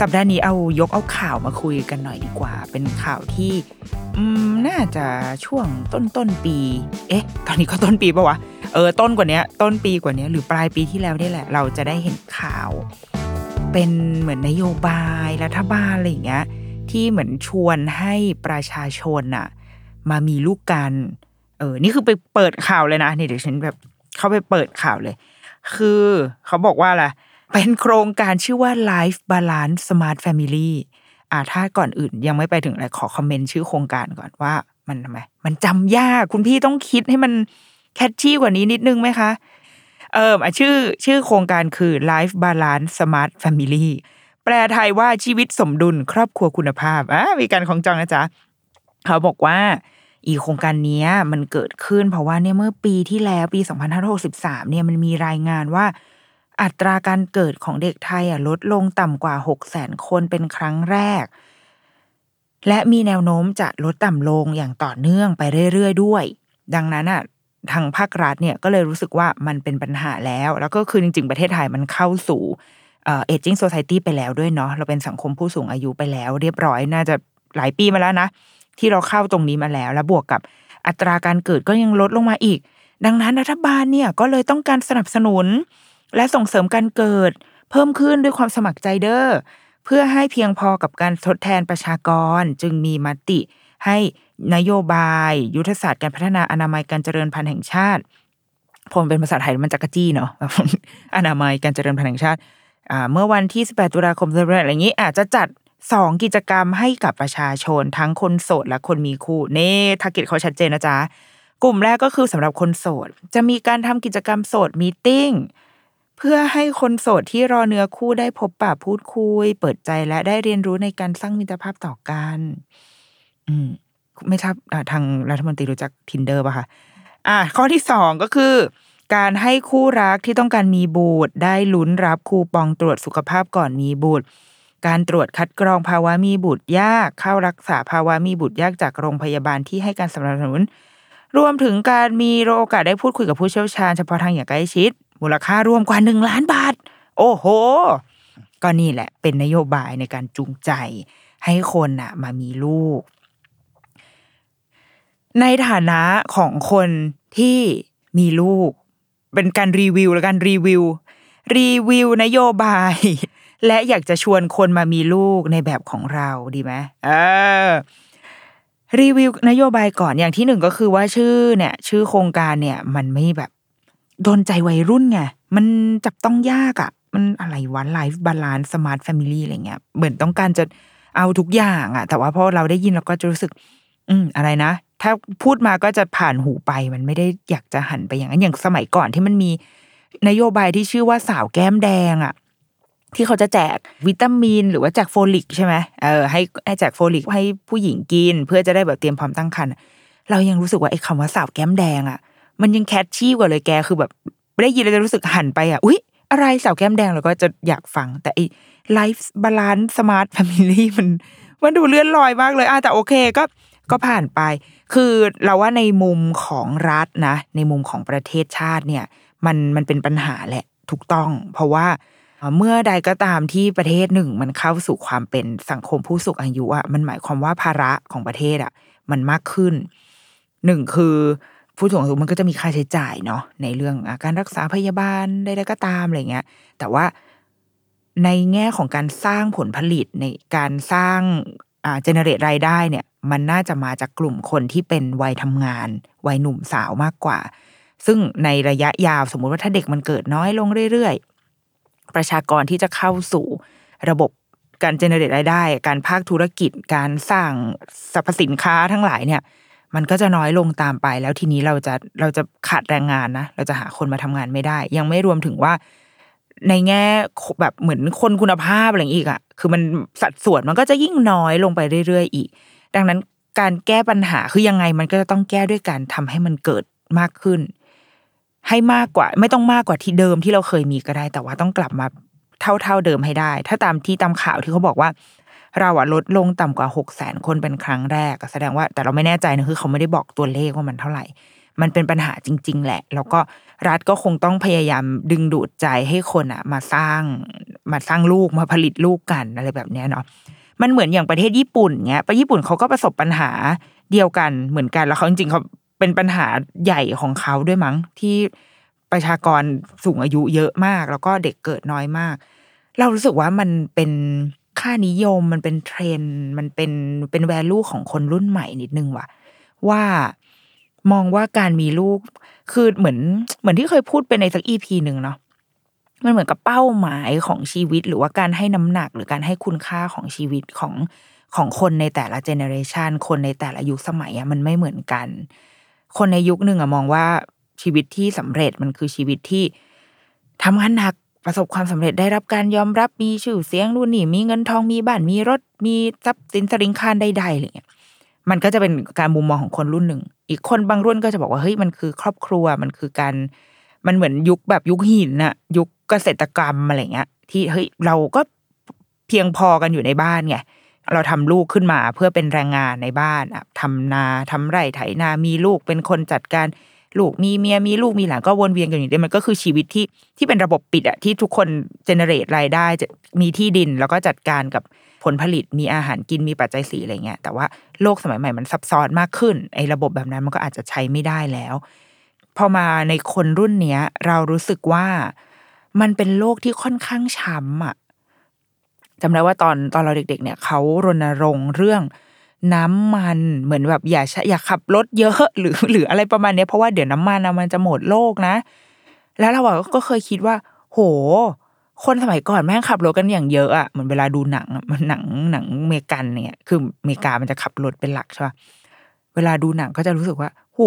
สัปดาห์นี้เอายกเอาข่าวมาคุยกันหน่อยดีกว่า เป็นข่าวที่น่าจะช่วงต้นต้นปี เอ๊ะ ตอนนี้ก็ต้นปีปะวะ เออ ต้นกว่านี้ต้นปีกว่านี้หรือปลายปีที่แล้วนี่แหละ เราจะได้เห็นข่าว เป็นเหมือนนโยบายรัฐบาลอะไรอย่างเงี้ย ที่เหมือนชวนให้ประชาชนน่ะมามีลูกกัน เออ นี่คือไปเปิดข่าวเลยนะนี่เดี๋ยวฉันแบบเข้าไปเปิดข่าวเลย คือเขาบอกว่าอะไร เป็นโครงการชื่อว่า Life Balance Smart Family อ่าถ้าก่อนอื่นยังไม่ไปถึงอะไรขอคอมเมนต์ชื่อโครงการก่อนว่ามันทำไมมันจำยากคุณพี่ต้องคิดให้มันแคชชี่กว่านี้นิดนึงไหมคะเอออะชื่อชื่อโครงการคือ Life Balance Smart Family แปลไทยว่าชีวิตสมดุลครอบครัวคุณภาพอะมีการของจองนะจ๊ะ เขาบอกว่า อีโครงการนี้มันเกิดขึ้นเพราะว่าเนี่ยเมื่อปีที่แล้วปี 2563เนี่ยมันมีรายงานว่า อัตราการเกิดของเด็กไทยอะลดลงต่ำกว่า6 0แสนคนเป็นครั้งแรก และมีแนวโน้มจะลดต่ำลงอย่างต่อเนื่องไปเรื่อยๆด้วย ดังนั้นอะทางภาครัฐเนี่ยก็เลยรู้สึกว่ามันเป็นปัญหาแล้ว แล้วก็คือจริง ๆ ประเทศไทยมันเข้าสู่เอ่อ aging society ไปแล้วด้วยเนาะเราเป็นสังคมผู้สูงอายุไปแล้ว เรียบร้อยน่าจะหลายปีมาแล้วนะ ที่เราเข้าตรงนี้มาแล้ว แล้วบวกกับอัตราการเกิดก็ยังลดลงมาอีก ดังนั้นรัฐบาลเนี่ยก็เลยต้องการสนับสนุน และส่งเสริมการเกิด เพิ่มขึ้นด้วยความสมัครใจเด้อเพื่อให้เพียงพอกับการทดแทนประชากรจึงมีมติ ให้นโยบาย ยุทธศาสตร์การพัฒนาอนามัยการเจริญพันธุ์แห่งชาติผมเป็นภาษาไทยมันจะกระจี้เนาะอนามัยการเจริญพันธุ์แห่งชาติเมื่อวันที่ 18 ตุลาคมอะไรอย่างนี้อาจจะจัด2กิจกรรมให้กับประชาชนทั้งคนโสดและคนมีคู่เน่ target เขาชัดเจนนะจ๊ะ กลุ่มแรกก็คือสำหรับคนโสด จะมีการทำกิจกรรมโสด meeting เพื่อให้คนโสดที่รอเนื้อคู่ได้พบปะพูดคุย เปิดใจและได้เรียนรู้ในการสร้างมิตรภาพต่อกัน อืม ไม่ทราบทางรัฐมนตรีรู้จัก Tinder ป่ะคะอ่า ข้อที่สองก็คือ การให้คู่รักที่ต้องการมีบุตรได้ลุ้นรับคูปองตรวจสุขภาพก่อนมีบุตร การตรวจคัดกรองภาวะมีบุตรยาก เข้ารักษาภาวะมีบุตรยากจากโรงพยาบาลที่ให้การสนับสนุน รวมถึงการมีโอกาสได้พูดคุยกับผู้เชี่ยวชาญเฉพาะทางอย่างใกล้ชิด มูลค่ารวมกว่าหนึ่งล้านบาท โอ้โห ก็นี่แหละเป็นนโยบายในการจูงใจ ให้คนน่ะ มามีลูก ในฐานะของคนที่มีลูก เป็นการรีวิวและการรีวิว รีวิวนโยบาย และอยากจะชวนคนมามีลูกในแบบของเราดีไหมเออรีวิวนโยบายก่อนอย่างที่หนึ่งก็คือว่าชื่อเนี่ย ชื่อโครงการเนี่ย มันไม่แบบ โดนใจวัยรุ่นไงมันจับต้องยากอะ่ะ มันอะไรวะ Life Balance Smart Family อะไรเงี้ยเหมือนต้องการจะเอาทุกอย่างอะ่ะ แต่ว่าพอเราได้ยินเราก็จะรู้สึก อืมอะไรนะ ถ้าพูดมาก็จะผ่านหูไป มันไม่ได้อยากจะหันไปอย่างนั้นอย่างสมัยก่อนที่มันมีนโยบายที่ชื่อว่าสาวแก้มแดงอะที่เขาจะแจกวิตามิน หรือว่าแจกโฟลิกใช่ไหมเออให้ให้แจกโฟลิกให้ผู้หญิงกิน เพื่อจะได้แบบเตรียมพร้อมตั้งครรภ์เรายังรู้สึกว่าไอ้คำว่าสาวแก้มแดงอะ มันยัง catchy กว่าเลยแกคือแบบได้ยินแล้วจะรู้สึกหันไปอะอุ๊ย อะไรสาวแก้มแดงเราก็จะอยากฟัง แต่ไอ้ Life Balance Smart Family มันมันดูเลื่อนลอยมากเลยอะแต่โอเคก็ก็ผ่านไป คือเราว่าในมุมของรัฐนะ ในมุมของประเทศชาติเนี่ย มันมันเป็นปัญหาแหละถูกต้อง เพราะว่าเอ่อเมื่อใดก็ตามที่ประเทศหนึ่ง มันเข้าสู่ความเป็นสังคมผู้สูงอายุอะมันหมายความว่าภาระของประเทศอะ มันมากขึ้นหนึ่งคือ ผู้สูงอายุมันก็จะมีค่าใช้จ่ายเนาะในเรื่องอาการรักษาพยาบาลใดๆก็ตามอะไรเงี้ย แต่ว่าในแง่ของการสร้างผลผลิตในการสร้างอ่าเจเนเรตรายได้เนี่ย มันน่าจะมาจากกลุ่มคนที่เป็นวัยทำงาน วัยหนุ่มสาวมากกว่า ซึ่งในระยะยาวสมมุติว่าถ้าเด็กมันเกิดน้อยลงเรื่อยๆ ประชากรที่จะเข้าสู่ระบบการเจเนเรตรายได้ การภาคธุรกิจการสร้างสรรพสินค้าทั้งหลายเนี่ย มันก็จะน้อยลงตามไป แล้วทีนี้เราจะเราจะขาดแรงงานนะเราจะหาคนมาทำงานไม่ได้ ยังไม่รวมถึงว่า ในแง่แบบเหมือนคนคุณภาพอะไรอีกอะคือมันสัดส่วนมันก็จะยิ่งน้อยลงไปเรื่อยๆอีก ดังนั้นการแก้ปัญหาคือยังไงมันก็จะต้องแก้ด้วยการทำให้มันเกิดมากขึ้น ให้มากกว่า ไม่ต้องมากกว่าที่เดิมที่เราเคยมีก็ได้ แต่ว่าต้องกลับมาเท่าเท่าเดิมให้ได้ ถ้าตามที่ตามข่าวที่เขาบอกว่า เราอะลดลงต่ำกว่าหกแสนคนเป็นครั้งแรกแสดงว่าแต่เราไม่แน่ใจนะคือเขาไม่ได้บอกตัวเลขว่ามันเท่าไหร่ มันเป็นปัญหาจริง ๆ แหละ แล้วก็รัฐก็คงต้องพยายามดึงดูดใจให้คนอะมาสร้างมาสร้างลูกมาผลิตลูกกันอะไรแบบเนี้ยเนาะมันเหมือนอย่างประเทศญี่ปุ่นเงี้ยประญี่ปุ่นเขาก็ประสบปัญหาเดียวกันเหมือนกันแล้วเขาจริงๆเขาเป็นปัญหาใหญ่ของเขาด้วยมั้งที่ประชากรสูงอายุเยอะมาก แล้วก็เด็กเกิดน้อยมาก เรารู้สึกว่ามันเป็น ค่านิยมมันเป็นเทรนด์มันเป็นเป็น value ของคนรุ่นใหม่นิดนึงว่ะ ว่ามองว่าการมีลูกคือเหมือนเหมือนที่เคยพูดไปในสัก EP หนึ่งเนาะมันเหมือนกับเป้าหมายของชีวิต หรือว่าการให้น้ำหนักหรือการให้คุณค่าของชีวิตของของคนในแต่ละ generation คนในแต่ละยุคสมัยอะมันไม่เหมือนกัน คนในยุคหนึ่งอะมองว่าชีวิตที่สำเร็จมันคือชีวิตที่ทำงานหนัก ประสบความสำเร็จได้รับการยอมรับมีชื่อเสียงรุ่นนี่มีเงินทองมีบ้านมีรถมีทรัพย์สินสริงคารใดๆอะไรเงี้ยมันก็จะเป็นการมุมมองของคนรุ่นหนึ่ง อีกคนบางรุ่นก็จะบอกว่าเฮ้ยมันคือ ครอบครัวมันคือการ มันเหมือนยุคแบบยุคหินอะยุคเกษตรกรรมอะไรเงี้ย ที่เฮ้ยเราก็เพียงพอกันอยู่ในบ้านไงเราทำลูกขึ้นมาเพื่อเป็นแรงงานในบ้านอะทำนาทำไร่ไถนามีลูกเป็นคนจัดการ ลูกมีเมียมีลูกมีหลานก็วนเวียนกันอยู่นี้มันก็คือชีวิตที่ที่เป็นระบบปิดอะที่ทุกคนเจเนเรตรายได้จะมีที่ดินแล้วก็จัดการกับผลผลิตมีอาหารกินมีปัจจัยสีอะไรเงี้ยแต่ว่าโลกสมัยใหม่มันซับซ้อนมากขึ้นไอ้ระบบแบบนั้นมันก็อาจจะใช้ไม่ได้แล้ว พอมาในคนรุ่นเนี้ย เรารู้สึกว่ามันเป็นโลกที่ค่อนข้างช้ำอะจำได้ว่าตอนตอนเราเด็ก ๆ เนี่ยเขารณรงค์เรื่อง น้ำมันเหมือนแบบอย่าอย่าขับรถเยอะหรือหรืออะไรประมาณนี้เพราะว่าเดี๋ยวน้ำมันนะมันจะหมดโลกนะ แล้วเราก็เคยคิดว่า โห คนสมัยก่อนแม่งขับรถกันอย่างเยอะอะเหมือนเวลาดูหนังมันหนังหนังเมกันเนี่ย คือเมกามันจะขับรถเป็นหลักใช่ปะเวลาดูหนังก็จะรู้สึกว่าโห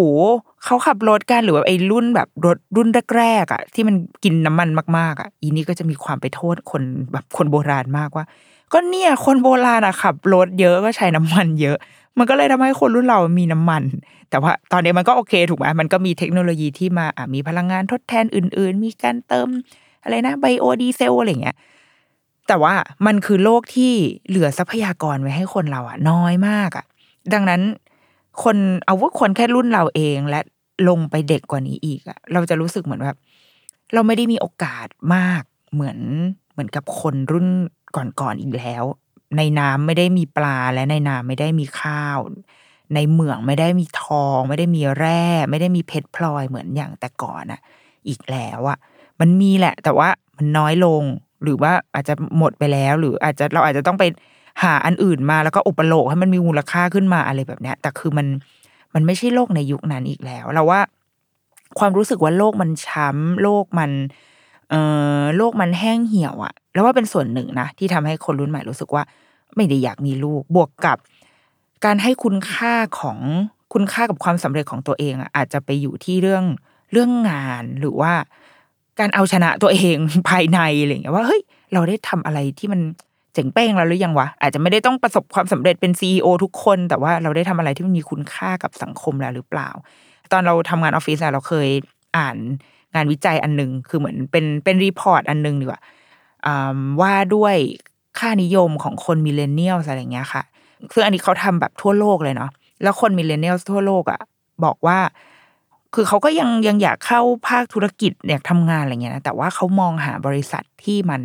เขาขับรถกันหรือว่าไอ้รุ่นแบบรถรุ่นแรกๆอะ ที่มันกินน้ำมันมากๆอะ อีนี้ก็จะมีความไปโทษคนแบบคนโบราณมากว่า ก็เนี่ยคนโบราณอะขับรถเยอะก็ใช้น้ำมันเยอะ มันก็เลยทำให้คนรุ่นเรามีน้ำมัน แต่ว่าตอนนี้มันก็โอเคถูกไหมมันก็มีเทคโนโลยีที่มาอะมีพลังงานทดแทนอื่น ๆ มีการเติมอะไรนะไบโอดีเซลอะไรเงี้ยแต่ว่ามันคือโลกที่เหลือทรัพยากรไว้ให้คนเราอะน้อยมากอะดังนั้น คนเอาว่าคนแค่รุ่นเราเองและลงไปเด็กกว่านี้อีกอะเราจะรู้สึกเหมือนแบบเราไม่ได้มีโอกาสมากเหมือนเหมือนกับคนรุ่น ก่อนๆอีกแล้ว ในน้ำไม่ได้มีปลาและในน้ำไม่ได้มีข้าว ในเหมืองไม่ได้มีทอง ไม่ได้มีแร่ ไม่ได้มีเพชรพลอยเหมือนอย่างแต่ก่อนอะอีกแล้วอะมันมีแหละ แต่ว่ามันน้อยลงหรือว่าอาจจะหมดไปแล้ว หรืออาจจะเราอาจจะต้องไปหาอันอื่นมาแล้วก็อุปโลกให้มันมีมูลค่าขึ้นมาอะไรแบบเนี้ย แต่คือมันมันไม่ใช่โลกในยุคนั้นอีกแล้ว เราว่าความรู้สึกว่าโลกมันช้ำโลกมัน เออโลกมันแห้งเหี่ยวอะแล้วว่าเป็นส่วนหนึ่งนะที่ทำให้คนรุ่นใหม่รู้สึกว่า ไม่ได้อยากมีลูก บวกกับ การให้คุณค่าของคุณค่ากับความสำเร็จของตัวเองอะอาจจะไปอยู่ที่เรื่องเรื่องงานหรือว่า การเอาชนะตัวเองภายในอะไรอย่างเงี้ยว่าเฮ้ยเราได้ทำอะไรที่มันเจ๋งเป้งแล้วหรือยังวะอาจจะไม่ได้ต้องประสบความสำเร็จเป็นซีอทุกคน แต่ว่าเราได้ทำอะไรที่มันมีคุณค่ากับสังคมแล้วหรือเปล่า ตอนเราทำงานออฟฟิศเราเคยอ่าน งานวิจัยอันหนึ่งคือเหมือนเป็นเป็น report อันหนึ่งดีกว่าว่าด้วยค่านิยมของคน millennial อะไรเงี้ยค่ะซึ่งอันนี้เขาทำแบบทั่วโลกเลยเนาะแล้วคน millennial ทั่วโลกอะ่ะบอกว่า คือเขาก็ยังยังอยากเข้าภาคธุรกิจอยากทำงานอะไรเงี้ยนะแต่ว่าเขามองหาบริษัทที่มัน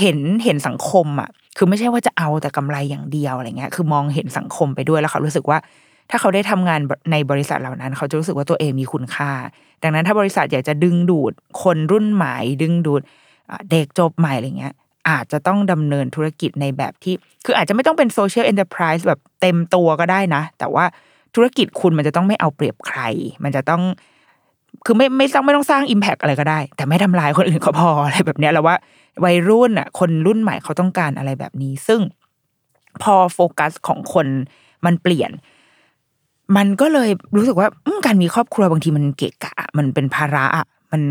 เห็นเห็นสังคมอะ คือไม่ใช่ว่าจะเอาแต่กำไรอย่างเดียวอะไรเงี้ย คือมองเห็นสังคมไปด้วยแล้วเขารู้สึกว่า ถ้าเขาได้ทำงานในบริษัทเหล่านั้น เขาจะรู้สึกว่าตัวเองมีคุณค่า ดังนั้นถ้าบริษัทอยากจะดึงดูดคนรุ่นใหม่ ดึงดูดเด็กจบใหม่อะไรเงี้ย อาจจะต้องดำเนินธุรกิจในแบบที่ คืออาจจะไม่ต้องเป็น social enterprise แบบเต็มตัวก็ได้นะ แต่ว่าธุรกิจคุณมันจะต้องไม่เอาเปรียบใคร มันจะต้อง คือไม่ไม่ต้องไม่ต้องสร้าง impact อะไรก็ได้ แต่ไม่ทำลายคนอื่นก็พออะไรแบบเนี้ยแล้วว่าวัยรุ่นอะคนรุ่นใหม่เขาต้องการอะไรแบบนี้ ซึ่งพอโฟกัสของคนมันเปลี่ยน มันก็เลยรู้สึกว่าการมีครอบครัวบางทีมันเกะกะ มันเป็นภาระอะมัน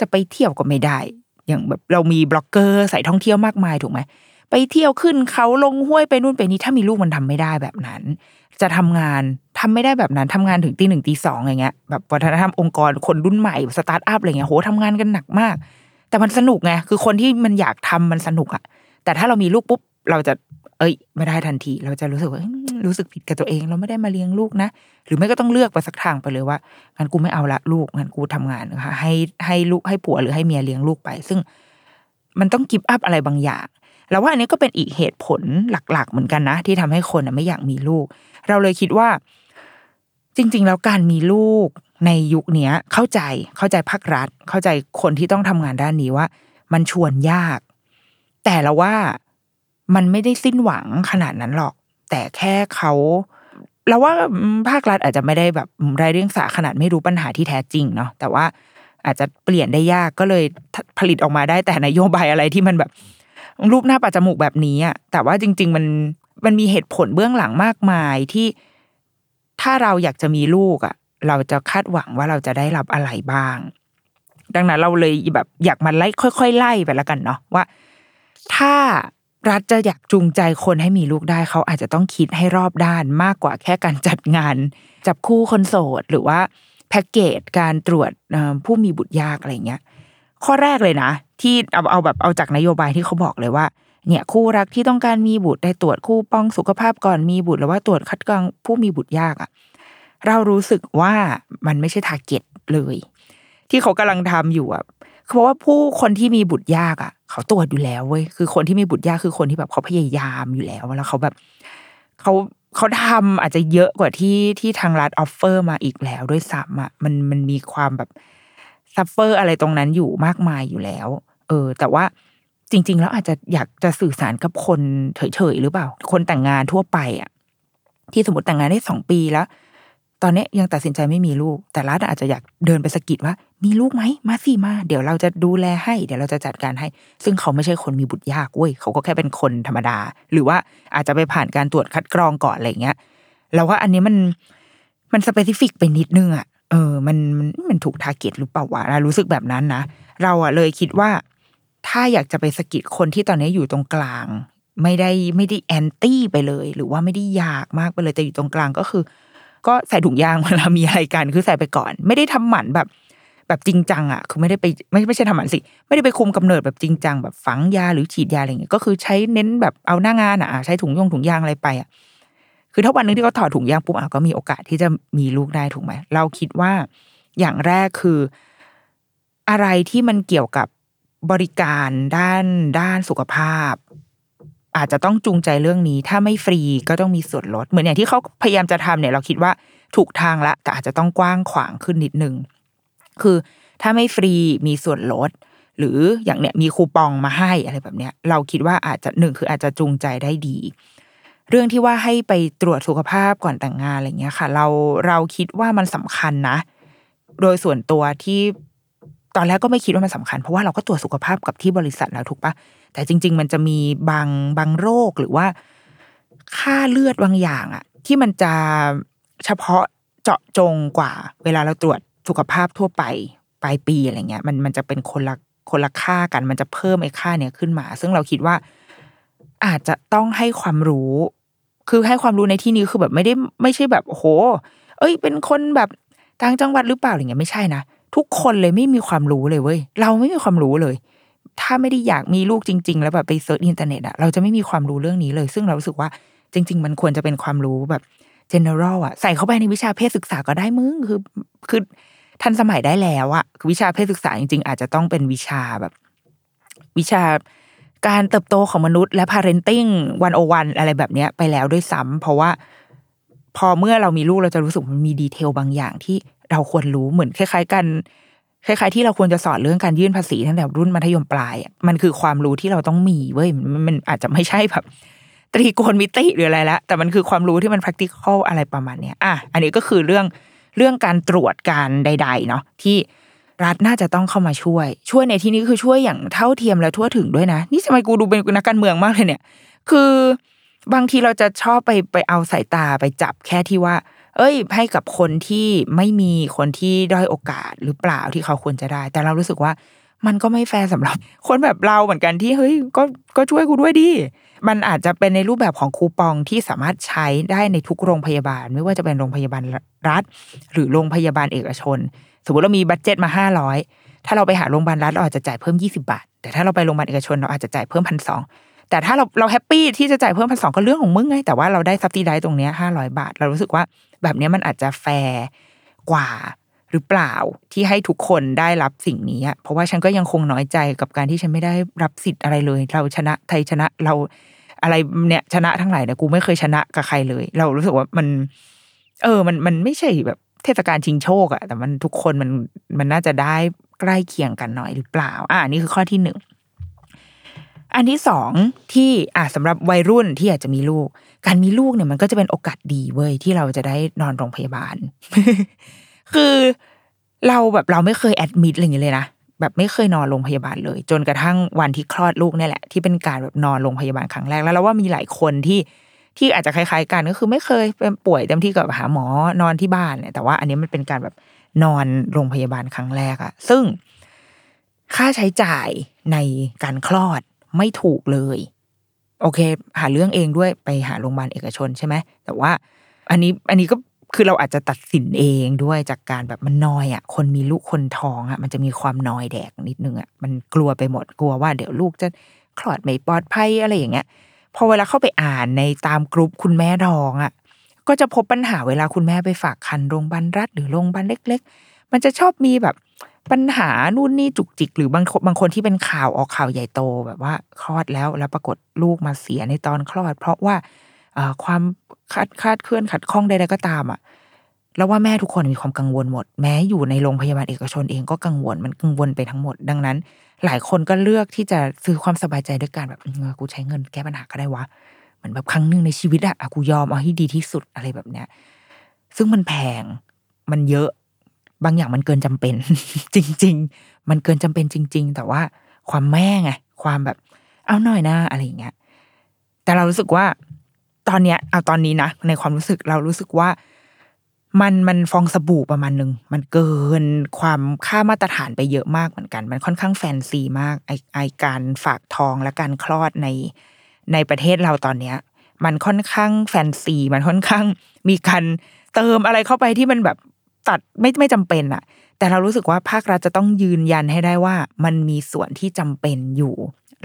จะไปเที่ยวก็ไม่ได้ อย่างแบบเรามีบล็อกเกอร์สายท่องเที่ยวมากมายถูกไหมไปเที่ยวขึ้นเขาลงห้วยไปนู่นไปนี่ถ้ามีลูกมันทำไม่ได้แบบนั้น จะทำงานทำไม่ได้แบบนั้นทำงานถึงตีหนึ่งตีสองอย่างเงี้ยแบบวัฒนธรรมองค์กรคนรุ่นใหม่สตาร์ทอัพอะไรเงี้ยโหทำงานกันหนักมาก แต่มันสนุกไงคือคนที่มันอยากทำมันสนุกอะแต่ถ้าเรามีลูกปุ๊บเราจะ เอ้ย ไม่ได้ทันที เราจะรู้สึกว่ารู้สึกผิดกับตัวเอง เราไม่ได้มาเลี้ยงลูกนะ หรือไม่ก็ต้องเลือกไปสักทางไปเลยว่างั้นกูไม่เอาละลูกงั้นกูทำงานนะคะให้ให้ลูกให้ผัวหรือให้เมียเลี้ยงลูกไป ซึ่งมันต้องกิฟต์อัพอะไรบางอย่างแล้วว่าอันนี้ก็เป็นอีกเหตุผลหลัก ๆ เหมือนกันนะ ที่ทำให้คนไม่อยากมีลูก เราเลยคิดว่า จริง ๆ แล้วการมีลูกในยุคนี้เข้าใจเข้าใจภาครัฐ เข้าใจคนที่ต้องทำงานด้านนี้ว่า มันชวนยาก แต่ละว่า มันไม่ได้สิ้นหวังขนาดนั้นหรอก แต่แค่เขาเราว่าภาครัฐอาจจะไม่ได้แบบรายเรื่องสาขนาดไม่รู้ปัญหาที่แท้จริงเนาะแต่ว่าอาจจะเปลี่ยนได้ยากก็เลยผลิตออกมาได้แต่นโยบายอะไรที่มันแบบ รูปหน้าปัจจมูกแบบนี้อะแต่ว่าจริง ๆ มันมันมีเหตุผลเบื้องหลังมากมายที่ถ้าเราอยากจะมีลูกอะเราจะคาดหวังว่าเราจะได้รับอะไรบ้าง ดังนั้นเราเลยแบบอยากมาไล่ค่อย ๆ ไล่ไปแล้วกันเนาะว่า ถ้า รัฐจะอยากจูงใจคนให้มีลูกได้เขาอาจจะต้องคิดให้รอบด้านมากกว่าแค่การจัดงาน จับคู่คนโสดหรือว่าแพ็กเกจการตรวจผู้มีบุตรยากอะไรเงี้ย ข้อแรกเลยนะ ที่เอาเอาแบบเอาจากนโยบายที่เขาบอกเลยว่า เนี่ยคู่รักที่ต้องการมีบุตรได้ตรวจคู่ป้องสุขภาพก่อนมีบุตรหรือว่าตรวจคัดกรองผู้มีบุตรยากอะเรารู้สึกว่ามันไม่ใช่ target เลย ที่เขากำลังทำอยู่อะ เพราะว่าผู้คนที่มีบุตรยากอะ เขาตรวจอยู่แล้วเว้ยคือคนที่มีบุตรยากคือคนที่แบบเขาพยายามอยู่แล้วแล้วเขาแบบเขาเขาทำอาจจะเยอะกว่าที่ที่ทางรัฐ offer มาอีกแล้วด้วยซ้ำอะมันมันมีความแบบ suffer อะไรตรงนั้นอยู่มากมายอยู่แล้ว เออ แต่ว่าจริง ๆ แล้วอาจจะอยากจะสื่อสารกับคนเฉยๆหรือเปล่า คนแต่งงานทั่วไปอะที่สมมติแต่งงานได้สองปีแล้ว ตอนนี้ยังตัดสินใจไม่มีลูก แต่รัฐอาจจะอยากเดินไปสะกิดว่า มีลูกไหมมาสิมา เดี๋ยวเราจะดูแลให้ เดี๋ยวเราจะจัดการให้ ซึ่งเขาไม่ใช่คนมีบุตรยากเว้ยเขาก็แค่เป็นคนธรรมดา หรือว่าอาจจะไปผ่านการตรวจคัดกรองก่อนอะไรเงี้ยเราว่าอันนี้มันมัน specific ไปนิดนึงอะเออ มันมันมันถูก target หรือเปล่าวะเรารู้สึกแบบนั้นนะเราอะเลยคิดว่า ถ้าอยากจะไปสะกิดคนที่ตอนนี้อยู่ตรงกลาง ไม่ได้ไม่ได้แอนตี้ไปเลย หรือว่าไม่ได้อยากมากไปเลยแต่อยู่ตรงกลางก็คือ ก็ใส่ถุงยางเวลามีอะไรกันคือใส่ไปก่อน ไม่ได้ทำหมันแบบ แบบจริงจังอะ คือไม่ได้ไปไม่ไม่ใช่ทำหมันสิ ไม่ได้ไปคุมกำเนิดแบบจริงจังแบบฝังยาหรือฉีดยาอะไรอย่างเงี้ยก็คือใช้เน้นแบบเอาหน้างานอะใช้ถุงยงถุงยางอะไรไปอะคือถ้าวันนึงที่เขาถอดถุงยางปุ๊บอะก็มีโอกาสที่จะมีลูกได้ถูกไหมเราคิดว่าอย่างแรกคือ อะไรที่มันเกี่ยวกับบริการด้านด้านสุขภาพ อาจจะต้องจูงใจเรื่องนี้ ถ้าไม่ฟรีก็ต้องมีส่วนลด เหมือนอย่างที่เขาพยายามจะทำเนี่ย เราคิดว่าถูกทางละแต่อาจจะต้องกว้างขวางขึ้นนิดนึง คือถ้าไม่ฟรีมีส่วนลด หรืออย่างเนี้ยมีคูปองมาให้อะไรแบบเนี้ย เราคิดว่าอาจจะหนึ่งคืออาจจะจูงใจได้ดี เรื่องที่ว่าให้ไปตรวจสุขภาพก่อนแต่งงานอะไรเงี้ยค่ะ เราเราคิดว่ามันสำคัญนะ โดยส่วนตัวที่ตอนแรกก็ไม่คิดว่ามันสำคัญเพราะว่าเราก็ตรวจสุขภาพกับที่บริษัทแล้วถูกปะ แต่จริง ๆ มันจะมีบางบางโรคหรือว่า ค่าเลือดบางอย่างอะที่มันจะเฉพาะเจาะจงกว่า เวลาเราตรวจสุขภาพทั่วไปปลายปีอะไรเงี้ย มันมันจะเป็นคนละคนละค่ากัน มันจะเพิ่มไอ้ค่าเนี้ยขึ้นมา ซึ่งเราคิดว่า อาจจะต้องให้ความรู้ คือให้ความรู้ในที่นี้คือแบบไม่ได้ไม่ใช่แบบโอ้โห เอ้ย เป็นคนแบบต่างจังหวัดหรือเปล่าอะไรเงี้ยไม่ใช่นะทุกคนเลยไม่มีความรู้เลยเว้ยเราไม่มีความรู้เลย ถ้าไม่ได้อยากมีลูกจริง ๆ แล้วแบบไป search อินเทอร์เน็ตอะเราจะไม่มีความรู้เรื่องนี้เลย ซึ่งเรารู้สึกว่าจริง ๆ มันควรจะเป็นความรู้แบบ general อะใส่เข้าไปในวิชาเพศศึกษาก็ได้มึงคือคือทันสมัยได้แล้วอะคือวิชาเพศศึกษาจริง ๆ อาจจะต้องเป็นวิชาแบบ วิชาการเติบโตของมนุษย์และ parenting วันโอวันอะไรแบบเนี้ยไปแล้วด้วยซ้ำเพราะว่า พอเมื่อเรามีลูกเราจะรู้สึกมันมีดีเทลบางอย่างที่เราควรรู้เหมือนคล้าย ๆ กัน คล้ายๆที่เราควรจะสอนเรื่องการยื่นภาษีตั้งแต่รุ่นมัธยมปลายอะมันคือความรู้ที่เราต้องมีเว้ยมันมันอาจจะไม่ใช่แบบตรีโกณมิติหรืออะไรละแต่มันคือความรู้ที่มัน practical อะไรประมาณเนี้ยอะอันนี้ก็คือเรื่องเรื่องการตรวจการใด ๆ เนาะที่รัฐน่าจะต้องเข้ามาช่วย ช่วยในที่นี้คือช่วยอย่างเท่าเทียมและทั่วถึงด้วยนะ นี่ทำไมกูดูเป็นนักการเมืองมากเลยเนี่ย คือบางทีเราจะชอบไปไปเอาสายตาไปจับแค่ที่ว่า เอ้ย ให้กับคนที่ไม่มีคนที่ด้อยโอกาสหรือเปล่าที่เขาควรจะได้ แต่เรารู้สึกว่ามันก็ไม่แฟร์สำหรับ คนแบบเราเหมือนกันที่เฮ้ยก็ก็ช่วยกูด้วยดิมันอาจจะเป็นในรูปแบบของคูปองที่สามารถใช้ได้ในทุกโรงพยาบาล ไม่ว่าจะเป็นโรงพยาบาลรัฐ หรือโรงพยาบาลเอกชน สมมติเรามี budget มาห้าร้อยถ้าเราไปหาโรงพยาบาลรัฐเราอาจจะจ่ายเพิ่มยี่สิบบาท แต่ถ้าเราไปโรงพยาบาลเอกชนเราอาจจะจ่ายเพิ่มพันสองแต่ถ้าเราเรา happy ที่จะจ่ายเพิ่มพันสองก็เรื่องของมึงไงแต่ว่าเราได้ subsidize ตรงเนี้ยห้าร้อยบาท เรารู้สึกว่า แบบนี้มันอาจจะแฟร์กว่าหรือเปล่าที่ให้ทุกคนได้รับสิ่งนี้ เพราะว่าฉันก็ยังคงน้อยใจกับการที่ฉันไม่ได้รับสิทธิ์อะไรเลย เราชนะไทยชนะเราอะไรเนี่ยชนะทั้งหลายเนี่ยกูไม่เคยชนะกับใครเลย เรารู้สึกว่ามัน เออ มันมันไม่ใช่แบบเทศกาลชิงโชคอะแต่มันทุกคนมันมันน่าจะได้ใกล้เคียงกันหน่อยหรือเปล่า อ่านี่คือข้อที่หนึ่ง อันที่สองที่อ่าสำหรับวัยรุ่นที่อยากจะมีลูก การมีลูกเนี่ยมันก็จะเป็นโอกาสดีเว้ยที่เราจะได้นอนโรงพยาบาล คือเราแบบเราไม่เคยแอดมิดอะไรอย่างเงี้ยเลยนะแบบไม่เคยนอนโรงพยาบาลเลย จนกระทั่งวันที่คลอดลูกนี่แหละ ที่เป็นการแบบนอนโรงพยาบาลครั้งแรกแล้วเราว่ามีหลายคนที่ที่อาจจะคล้ายๆกันก็คือไม่เคยเป็นป่วยเต็มที่กับหาหมอนอนที่บ้านเนี่ยแต่ว่าอันนี้มันเป็นการแบบนอนโรงพยาบาลครั้งแรกอะซึ่งค่าใช้จ่ายในการคลอด ไม่ถูกเลย โอเค หาเรื่องเองด้วยไปหาโรงพยาบาลเอกชนใช่ไหมแต่ว่า อันนี้อันนี้ก็คือเราอาจจะตัดสินเองด้วยจากการแบบมันนอยอะ คนมีลูกคนท้องอะ มันจะมีความนอยแดกนิดนึงอะมันกลัวไปหมดกลัวว่าเดี๋ยวลูกจะคลอดไม่ปลอดภัยอะไรอย่างเงี้ยพอเวลาเข้าไปอ่านในตามกลุ่มคุณแม่ท้องอะก็จะพบปัญหาเวลาคุณแม่ไปฝากคันโรงพยาบาลรัฐหรือโรงพยาบาลเล็ก ๆ มันจะชอบมีแบบ ปัญหานู่นนี่จุกจิก หรือบางบางคนที่เป็นข่าวออกข่าวใหญ่โตแบบว่าคลอดแล้วแล้วปรากฏลูกมาเสียในตอนคลอด เพราะว่าความคาดคาดเคลื่อนขัดข้องใดๆก็ตามอะแล้วว่าแม่ทุกคนมีความกังวลหมด แม้อยู่ในโรงพยาบาลเอกชนเองก็กังวลมันกังวลไปทั้งหมด ดังนั้น หลายคนก็เลือกที่จะซื้อความสบายใจด้วยการแบบเออกูใช้เงินแก้ปัญหาก็ได้วะเหมือนแบบครั้งหนึ่งในชีวิตอะกูยอมเอาให้ดีที่สุดอะไรแบบเนี้ยซึ่งมันแพงมันเยอะ บางอย่างมันเกินจำเป็น จริง ๆ มันเกินจำเป็นจริง ๆ แต่ว่าความแม่ไงความแบบ เอาหน่อยนะอะไรอย่างเงี้ยแต่เรารู้สึกว่า ตอนเนี้ย เอาตอนนี้นะในความรู้สึกเรารู้สึกว่า มันมันฟองสบู่ประมาณหนึ่งมันเกินความค่ามาตรฐานไปเยอะมากเหมือนกัน มันค่อนข้างแฟนซีมากไอไอการฝากทองและการคลอดในในประเทศเราตอนเนี้ย มันค่อนข้างแฟนซี มันค่อนข้างมีการเติมอะไรเข้าไปที่มันแบบ ตัดไม่ไม่จำเป็นอะแต่เรารู้สึกว่าภาครัฐจะต้องยืนยันให้ได้ว่า มันมีส่วนที่จำเป็นอยู่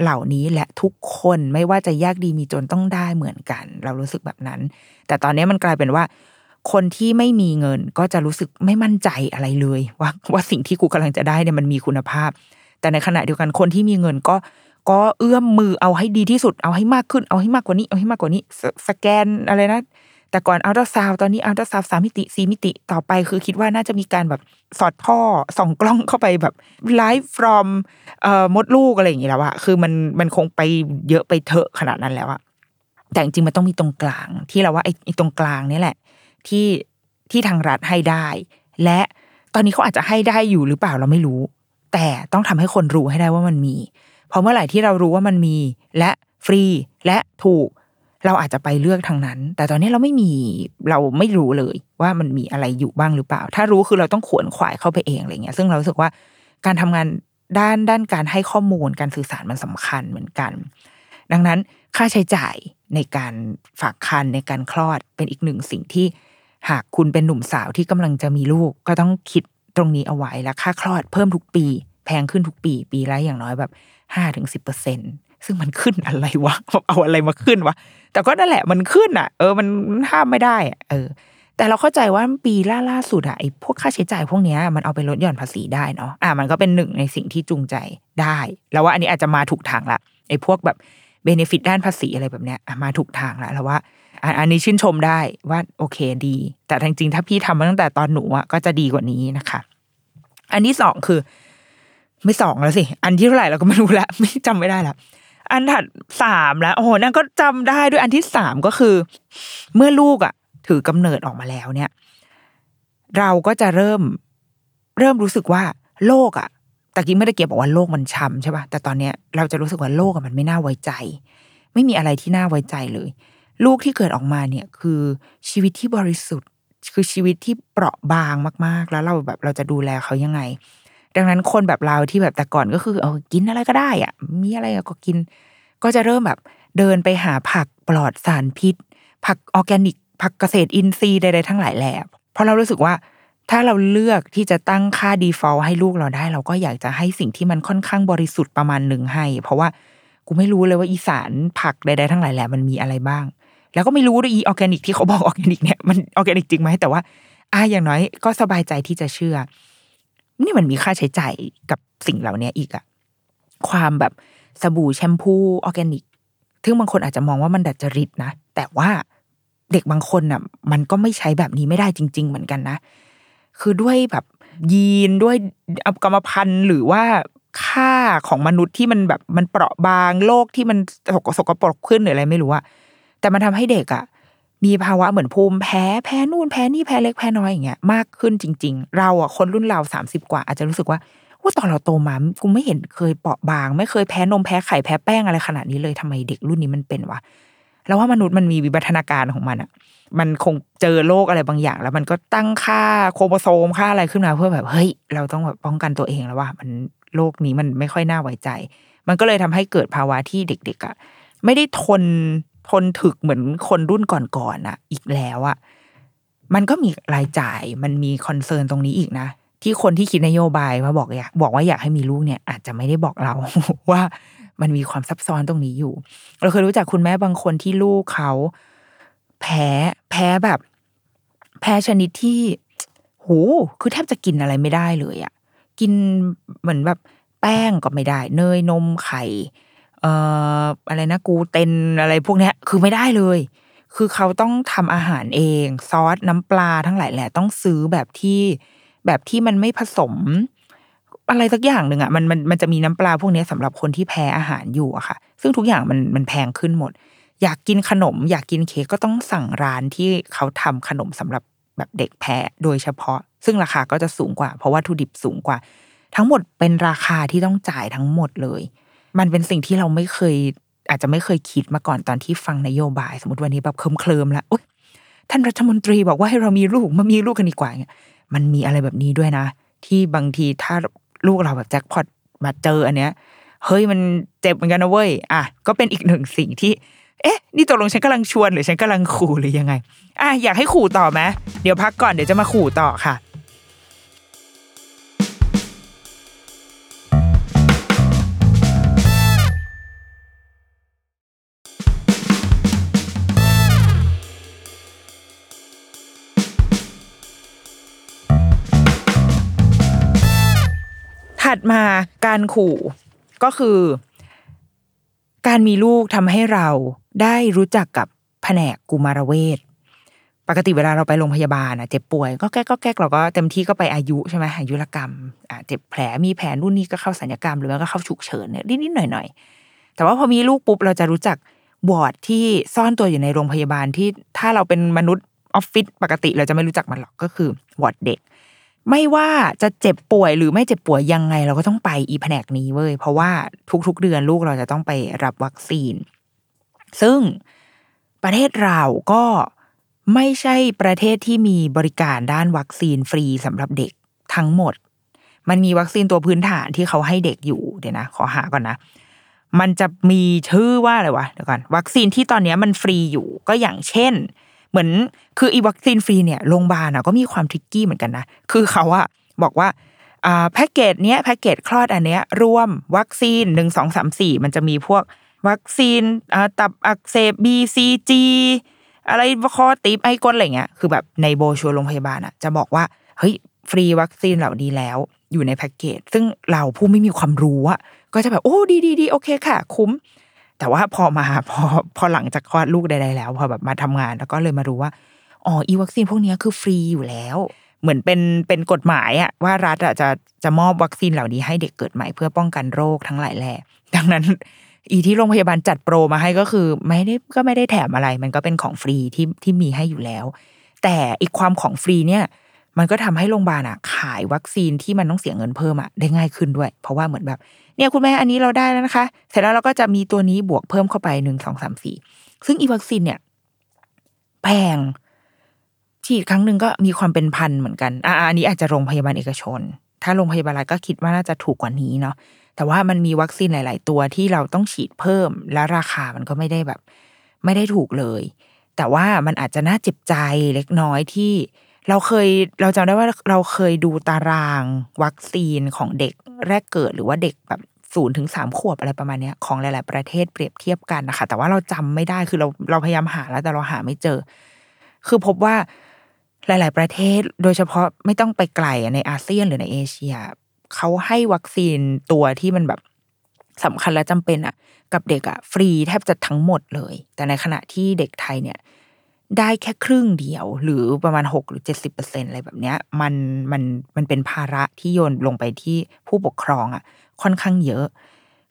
เหล่านี้และทุกคนไม่ว่าจะยากดีมีจนต้องได้เหมือนกัน เรารู้สึกแบบนั้น แต่ตอนนี้มันกลายเป็นว่า คนที่ไม่มีเงินก็จะรู้สึกไม่มั่นใจอะไรเลย ว่าว่าสิ่งที่กูกำลังจะได้เนี่ยมันมีคุณภาพ แต่ในขณะเดียวกันคนที่มีเงินก็ก็เอื้อมมือเอาให้ดีที่สุด เอาให้มากขึ้น เอาให้มากกว่านี้ เอาให้มากกว่านี้ สแกนอะไรนะ แต่ก่อนอัลตราซาวตอนนี้อัลตราซาวสามมิติสี่มิติต่อไป คือคิดว่าน่าจะมีการแบบสอดท่อส่องกล้องเข้าไปแบบไลฟ์ from เอ่อมดลูกอะไรอย่างงี้แล้วอะคือมันมันคงไปเยอะไปเถอะขนาดนั้นแล้วอะแต่จริงมันต้องมีตรงกลางที่เราว่าไอ้ตรงกลางนี่แหละ ที่ที่ทางรัฐให้ได้ และตอนนี้เขาอาจจะให้ได้อยู่หรือเปล่าเราไม่รู้ แต่ต้องทำให้คนรู้ให้ได้ว่ามันมี เพราะเมื่อไหร่ที่เรารู้ว่ามันมี และฟรีและถูก เราอาจจะไปเลือกทางนั้น แต่ตอนนี้เราไม่มีเราไม่รู้เลยว่ามันมีอะไรอยู่บ้างหรือเปล่า ถ้ารู้คือเราต้องขวนขวายเข้าไปเองอะไรเงี้ย ซึ่งเราสึกว่าการทำงานด้านด้านการให้ข้อมูลการสื่อสารมันสำคัญเหมือนกัน ดังนั้นค่าใช้จ่ายในการฝากคันในการคลอดเป็นอีกหนึ่งสิ่งที่หากคุณเป็นหนุ่มสาวที่กำลังจะมีลูก ก็ต้องคิดตรงนี้เอาไว้แล้วค่าคลอดเพิ่มทุกปี แพงขึ้นทุกปี ปีละอย่างน้อยแบบห้าถึงสิบเปอร์เซ็นซึ่งมันขึ้นอะไรวะเอาอะไรมาขึ้นวะ แต่ก็นั่นแหละมันขึ้นอะ เออมันห้ามไม่ได้อะเออ แต่เราเข้าใจว่าปีล่าล่าสุดอะไอ้พวกค่าใช้จ่ายพวกนี้มันเอาไปลดหย่อนภาษีได้เนาะอะมันก็เป็นหนึ่งในสิ่งที่จูงใจได้แล้วว่าอันนี้อาจจะมาถูกทางละไอ้พวกแบบเบเนฟิตด้านภาษีอะไรแบบเนี้ยมาถูกทางล้วแล้วว่าอันนี้ชื่นชมได้ว่าโอเคดี แต่จริงๆถ้าพี่ทำมาตั้งแต่ตอนหนูอะก็จะดีกว่านี้นะคะ อันที่สองคือ ไม่สองแล้วสิ อันที่เท่าไหร่เราก็ไม่รู้ละไม่จำไม่ได้ละ อันถัดสามแล้วโอ้โหนั่นก็จำได้ด้วยอันที่สามก็คือ เมื่อลูกอะ ถือกำเนิดออกมาแล้วเนี่ย เราก็จะเริ่ม เริ่มรู้สึกว่า โลกอะตะกี้ไม่ได้เก็บบอกว่าโลกมันช้ำใช่ป่ะแต่ตอนเนี้ยเราจะรู้สึกว่าโลกมันไม่น่าไว้ใจ ไม่มีอะไรที่น่าไว้ใจเลย ลูกที่เกิดออกมาเนี่ย คือชีวิตที่บริสุทธิ์ คือชีวิตที่เปราะบางมาก ๆ แล้วเราแบบเราจะดูแลเขายังไง ดังนั้นคนแบบเราที่แบบแต่ก่อนก็คือเออกินอะไรก็ได้อะมีอะไรก็กิน ก็จะเริ่มแบบเดินไปหาผักปลอดสารพิษ ผักออร์แกนิก ผักเกษตรอินทรีย์ใดๆทั้งหลายแหล่เพราะเรารู้สึกว่าถ้าเราเลือกที่จะตั้งค่า default ให้ลูกเราได้ เราก็อยากจะให้สิ่งที่มันค่อนข้างบริสุทธิ์ประมาณหนึ่งให้ เพราะว่ากูไม่รู้เลยว่าอีสารผักใดๆทั้งหลายแหล่มันมีอะไรบ้าง แล้วก็ไม่รู้ด้วยอีออร์แกนิกที่เขาบอกออร์แกนิกเนี่ยมันออร์แกนิกจริงไหมแต่ว่าอ่าอย่างน้อยก็สบายใจที่จะเชื่อ นี่มันมีค่าใช้จ่ายกับสิ่งเหล่านี้อีกอะความแบบสบู่แชมพูออร์แกนิกซึ่งบางคนอาจจะมองว่ามันดัดจริตนะ แต่ว่าเด็กบางคนน่ะ มันก็ไม่ใช้แบบนี้ไม่ได้จริง ๆ เหมือนกันนะ คือด้วยแบบยีนด้วยกรรมพันธุ์หรือว่าค่าของมนุษย์ที่มันแบบมันเปราะบางโลกที่มันสกสกปรกขึ้นหรืออะไรไม่รู้อะแต่มันทำให้เด็กอะ มีภาวะเหมือนภูมิแพ้แพ้นู่นแพ้นี่แพ้เล็กแพ้น้อยอย่างเงี้ยมากขึ้นจริง ๆ เราอะคนรุ่นเราสามสิบกว่า อาจจะรู้สึกว่าว่าตอนเราโตมากูไม่เห็นเคยเปราะบาง ไม่เคยแพ้นมแพ้ไข่แพ้แป้งอะไรขนาดนี้เลยทำไมเด็กรุ่นนี้มันเป็นวะแล้วว่ามนุษย์มันมีวิวัฒนาการของมันอะ มันคงเจอโรคอะไรบางอย่าง แล้วมันก็ตั้งค่าโครโมโซมค่าอะไรขึ้นมาเพื่อแบบเฮ้ย เราต้องแบบป้องกันตัวเองแล้วว่ามันโรคนี้มันไม่ค่อยน่าไว้ใจ มันก็เลยทำให้เกิดภาวะที่เด็กๆอะไม่ได้ทน ทนถึกเหมือนคนรุ่นก่อนๆอะอีกแล้วอะมันก็มีรายจ่ายมันมีคอนเซิร์นตรงนี้อีกนะที่คนที่คิดนโยบายมาบอกอยากบอกว่าอยากให้มีลูกเนี่ย อาจจะไม่ได้บอกเรา ว่ามันมีความซับซ้อนตรงนี้อยู่ เราเคยรู้จักคุณแม่บางคนที่ลูกเขาแพ้แพ้แบบ แพ้ชนิดที่โหคือแทบจะกินอะไรไม่ได้เลยอะกินเหมือนแบบแป้งก็ไม่ได้ เนยนมไข่ เอ่ออะไรนะกูเตนอะไรพวกเนี้ยคือไม่ได้เลย คือเขาต้องทำอาหารเอง ซอสน้ำปลาทั้งหลายแหละต้องซื้อแบบที่แบบที่มันไม่ผสม อะไรสักอย่างหนึ่งอะมันมันมันจะมีน้ำปลาพวกนี้สำหรับคนที่แพ้อาหารอยู่อะค่ะ ซึ่งทุกอย่างมันมันแพงขึ้นหมด อยากกินขนม อยากกินเค้กก็ต้องสั่งร้านที่เขาทำขนมสำหรับแบบเด็กแพ้โดยเฉพาะ ซึ่งราคาก็จะสูงกว่า เพราะว่าทุดิบสูงกว่า ทั้งหมดเป็นราคาที่ต้องจ่ายทั้งหมดเลย มันเป็นสิ่งที่เราไม่เคย อาจจะไม่เคยคิดมาก่อนตอนที่ฟังนโยบาย สมมติวันนี้แบบเคลิมเคลิมแล้วท่านรัฐมนตรีบอกว่าให้เรามีลูกมามีลูกกันดีกว่าเนี่ยมันมีอะไรแบบนี้ด้วยนะ ที่บางทีถ้าลูกเราแบบแจ็คพอตมาเจออันเนี้ยเฮ้ยมันเจ็บเหมือนกันนะเว้ยอะก็เป็นอีกหนึ่งสิ่งที่ เอ๊ะ นี่ตกลงฉันกำลังชวนหรือฉันกำลังขู่หรือยังไง อะอยากให้ขู่ต่อไหมเดี๋ยวพักก่อนเดี๋ยวจะมาขู่ต่อค่ะ ถัดมาการขู่ก็คือ การมีลูกทำให้เราได้รู้จักกับแผนกกุมารเวชปกติเวลาเราไปโรงพยาบาลอะเจ็บป่วยก็แก้ก็แก้เราก็เต็มที่ก็ไปอายุใช่ไหมอายุรกรรมอะเจ็บแผลมีแผลนู่นนี่ก็เข้าสัญญกรรมหรือว่าก็เข้าฉุกเฉินเนี่ยนิดๆหน่อยๆแต่ว่าพอมีลูกปุ๊บเราจะรู้จักวอร์ดที่ซ่อนตัวอยู่ในโรงพยาบาลที่ถ้าเราเป็นมนุษย์ออฟฟิศปกติเราจะไม่รู้จักมันหรอกก็คือวอร์ดเด็ก ไม่ว่าจะเจ็บป่วยหรือไม่เจ็บป่วยยังไง เราก็ต้องไปอีแผนกนี้เว้ยเพราะว่าทุก ๆ เดือนลูกเราจะต้องไปรับวัคซีน ซึ่งประเทศเราก็ไม่ใช่ประเทศที่มีบริการด้านวัคซีนฟรีสำหรับเด็กทั้งหมด มันมีวัคซีนตัวพื้นฐานที่เขาให้เด็กอยู่เดี๋ยวนะ ขอหาก่อนนะ มันจะมีชื่อว่าอะไรวะเดี๋ยวก่อนวัคซีนที่ตอนนี้มันฟรีอยู่ก็อย่างเช่น เหมือนคืออีวัคซีนฟรีเนี่ยโรงพยาบาลก็มีความทริกกี้เหมือนกันนะคือเขาอะบอกว่าอ่าแพ็กเกจเนี้ยแพ็กเกจคลอดอันเนี้ยรวมวัคซีนหนึ่งสองสามสี่มันจะมีพวกวัคซีนอ่าตับอักเสบ BCG อะไรคอติบไอกลอะไรเงี้ยคือแบบในโบชัวโรงพยาบาลอะจะบอกว่าเฮ้ยฟรีวัคซีนเหล่านี้แล้วอยู่ในแพ็กเกจซึ่งเราผู้ไม่มีความรู้อะก็จะแบบโอ้ดีดีดีโอเคค่ะ คุ้ม แต่ว่าพอมาพอพอหลังจากคลอดลูกใดๆแล้ว พอแบบมาทำงานแล้วก็เลยมารู้ว่าอ๋ออีวัคซีนพวกนี้คือฟรีอยู่แล้ว เหมือนเป็นเป็นกฎหมายอะว่ารัฐอะจะจะมอบวัคซีนเหล่านี้ให้เด็กเกิดใหม่เพื่อป้องกันโรคทั้งหลายแหล่ดังนั้น อีที่โรงพยาบาลจัดโปรมาให้ก็คือไม่ได้ก็ไม่ได้แถมอะไร มันก็เป็นของฟรีที่ที่มีให้อยู่แล้ว แต่อีกความของฟรีเนี่ยมันก็ทำให้โรงพยาบาลอะขายวัคซีนที่มันต้องเสียเงินเพิ่มอะได้ง่ายขึ้นด้วย เพราะว่าเหมือนแบบ เนี่ยคุณแม่อันนี้เราได้แล้วนะคะ เสร็จแล้วเราก็จะมีตัวนี้บวกเพิ่มเข้าไปหนึ่งสองสามสี่ซึ่งอีวัคซีนเนี่ยแพงฉีดครั้งหนึ่งก็มีความเป็นพันเหมือนกันอ่าอันนี้อาจจะโรงพยาบาลเอกชน ถ้าโรงพยาบาลก็คิดว่าน่าจะถูกกว่านี้เนาะแต่ว่ามันมีวัคซีนหลาย ๆ ตัวที่เราต้องฉีดเพิ่ม และราคามันก็ไม่ได้แบบ ไม่ได้ถูกเลย แต่ว่ามันอาจจะน่าเจ็บใจเล็กน้อยที่ เราเคยเราจำได้ว่าเราเคยดูตารางวัคซีนของเด็กแรกเกิดหรือว่าเด็กแบบศูนย์ถึงสามขวบอะไรประมาณนี้ของหลาย ๆ ประเทศเปรียบเทียบกันนะคะแต่ว่าเราจำไม่ได้คือเราเราพยายามหาแล้วแต่เราหาไม่เจอ คือพบว่าหลาย ๆ ประเทศโดยเฉพาะไม่ต้องไปไกลในอาเซียนหรือในเอเชียเขาให้วัคซีนตัวที่มันแบบสำคัญและจำเป็นอะกับเด็กอะฟรีแทบจะทั้งหมดเลย แต่ในขณะที่เด็กไทยเนี่ย ได้แค่ครึ่งเดียว หรือประมาณหกหรือเจ็ดสิบเปอร์เซ็นอะไรแบบเนี้ยมันมันมันเป็นภาระที่โยนลงไปที่ผู้ปกครองอะค่อนข้างเยอะ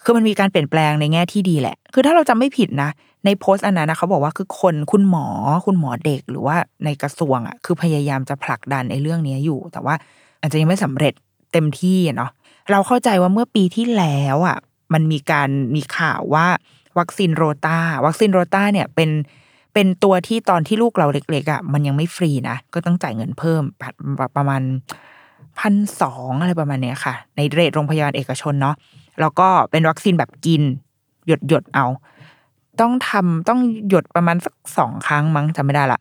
คือมันมีการเปลี่ยนแปลงในแง่ที่ดีแหละ คือถ้าเราจำไม่ผิดนะ ในโพสต์อันนั้นนะเขาบอกว่าคือคนคุณหมอคุณหมอเด็กหรือว่าในกระทรวงอะคือพยายามจะผลักดันในเรื่องนี้อยู่ แต่ว่าอาจจะยังไม่สำเร็จเต็มที่เนาะเราเข้าใจว่าเมื่อปีที่แล้วอะมันมีการมีข่าวว่าวัคซีนโรตาวัคซีนโรตาเนี่ยเป็น เป็นตัวที่ตอนที่ลูกเราเล็กๆอะมันยังไม่ฟรีนะ ก็ต้องจ่ายเงินเพิ่มประมาณพันสองอะไรประมาณเนี้ยค่ะ ในเรทโรงพยาบาลเอกชนเนาะแล้วก็เป็นวัคซีนแบบกิน หยดหยดเอา ต้องทำต้องหยดประมาณสักสองครั้งมั้งจำไม่ได้ละ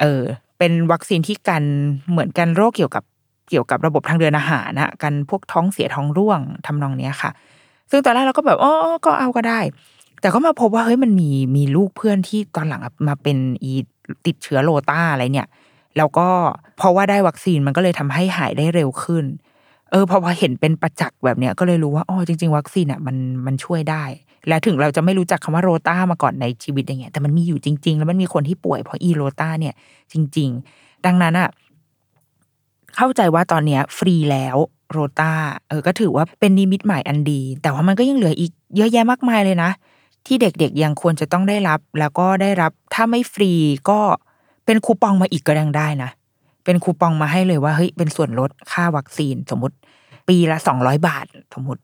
เออ เป็นวัคซีนที่กันเหมือนกันโรคเกี่ยวกับเกี่ยวกับระบบทางเดินอาหารนะกันพวกท้องเสียท้องร่วงทำนองเนี้ยค่ะ ซึ่งตอนแรกเราก็แบบอ๋อก็เอาก็ได้ แต่ก็มาพบว่าเฮ้ยมันมีมีลูกเพื่อนที่ตอนหลังมาเป็นอีติดเชื้อโรต้าอะไรเนี่ยแล้วก็เพราะว่าได้วัคซีนมันก็เลยทำให้หายได้เร็วขึ้น เออพอพอเห็นเป็นประจักษ์แบบเนี้ยก็เลยรู้ว่าอ๋อจริง ๆ วัคซีนอะมันมันช่วยได้ และถึงเราจะไม่รู้จักคำว่าโรต้ามาก่อนในชีวิตอย่างเงี้ยแต่มันมีอยู่จริง ๆ แล้วมันมีคนที่ป่วยเพราะอีโรต้าเนี่ยจริง ๆ ดังนั้นอะเข้าใจว่าตอนเนี้ยฟรีแล้วโรต้าเออก็ถือว่าเป็นนิมิตหมายอันดี แต่ว่ามันก็ยังเหลืออีกเยอะแยะมากมายเลยนะ ที่เด็กๆยังควรจะต้องได้รับ แล้วก็ได้รับถ้าไม่ฟรีก็เป็นคูปองมาอีกก็ยังได้นะ เป็นคูปองมาให้เลยว่าเฮ้ยเป็นส่วนลดค่าวัคซีนสมมติ ปีละสองร้อยบาทสมมติ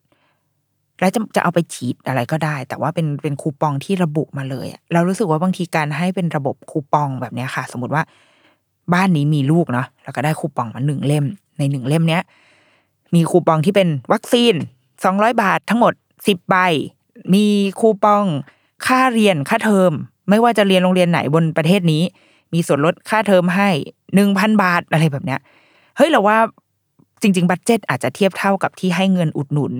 แล้วจะจะเอาไปฉีดอะไรก็ได้ แต่ว่าเป็นเป็นคูปองที่ระบุมาเลยเรารู้สึกว่าบางทีการให้เป็นระบบคูปองแบบนี้ค่ะ สมมติว่า บ้านนี้มีลูกเนาะแล้วก็ได้คูปองมาหนึ่งเล่ม ในหนึ่งเล่มเนี้ยมีคูปองที่เป็นวัคซีนสองร้อยบาททั้งหมดสิบใบ มีคูปองค่าเรียนค่าเทอม ไม่ว่าจะเรียนโรงเรียนไหนบนประเทศนี้ มีส่วนลดค่าเทอมให้หนึ่งพันบาทอะไรแบบเนี้ยเฮ้ยเราว่าจริง ๆ budget อาจจะเทียบเท่ากับที่ให้เงินอุดหนุน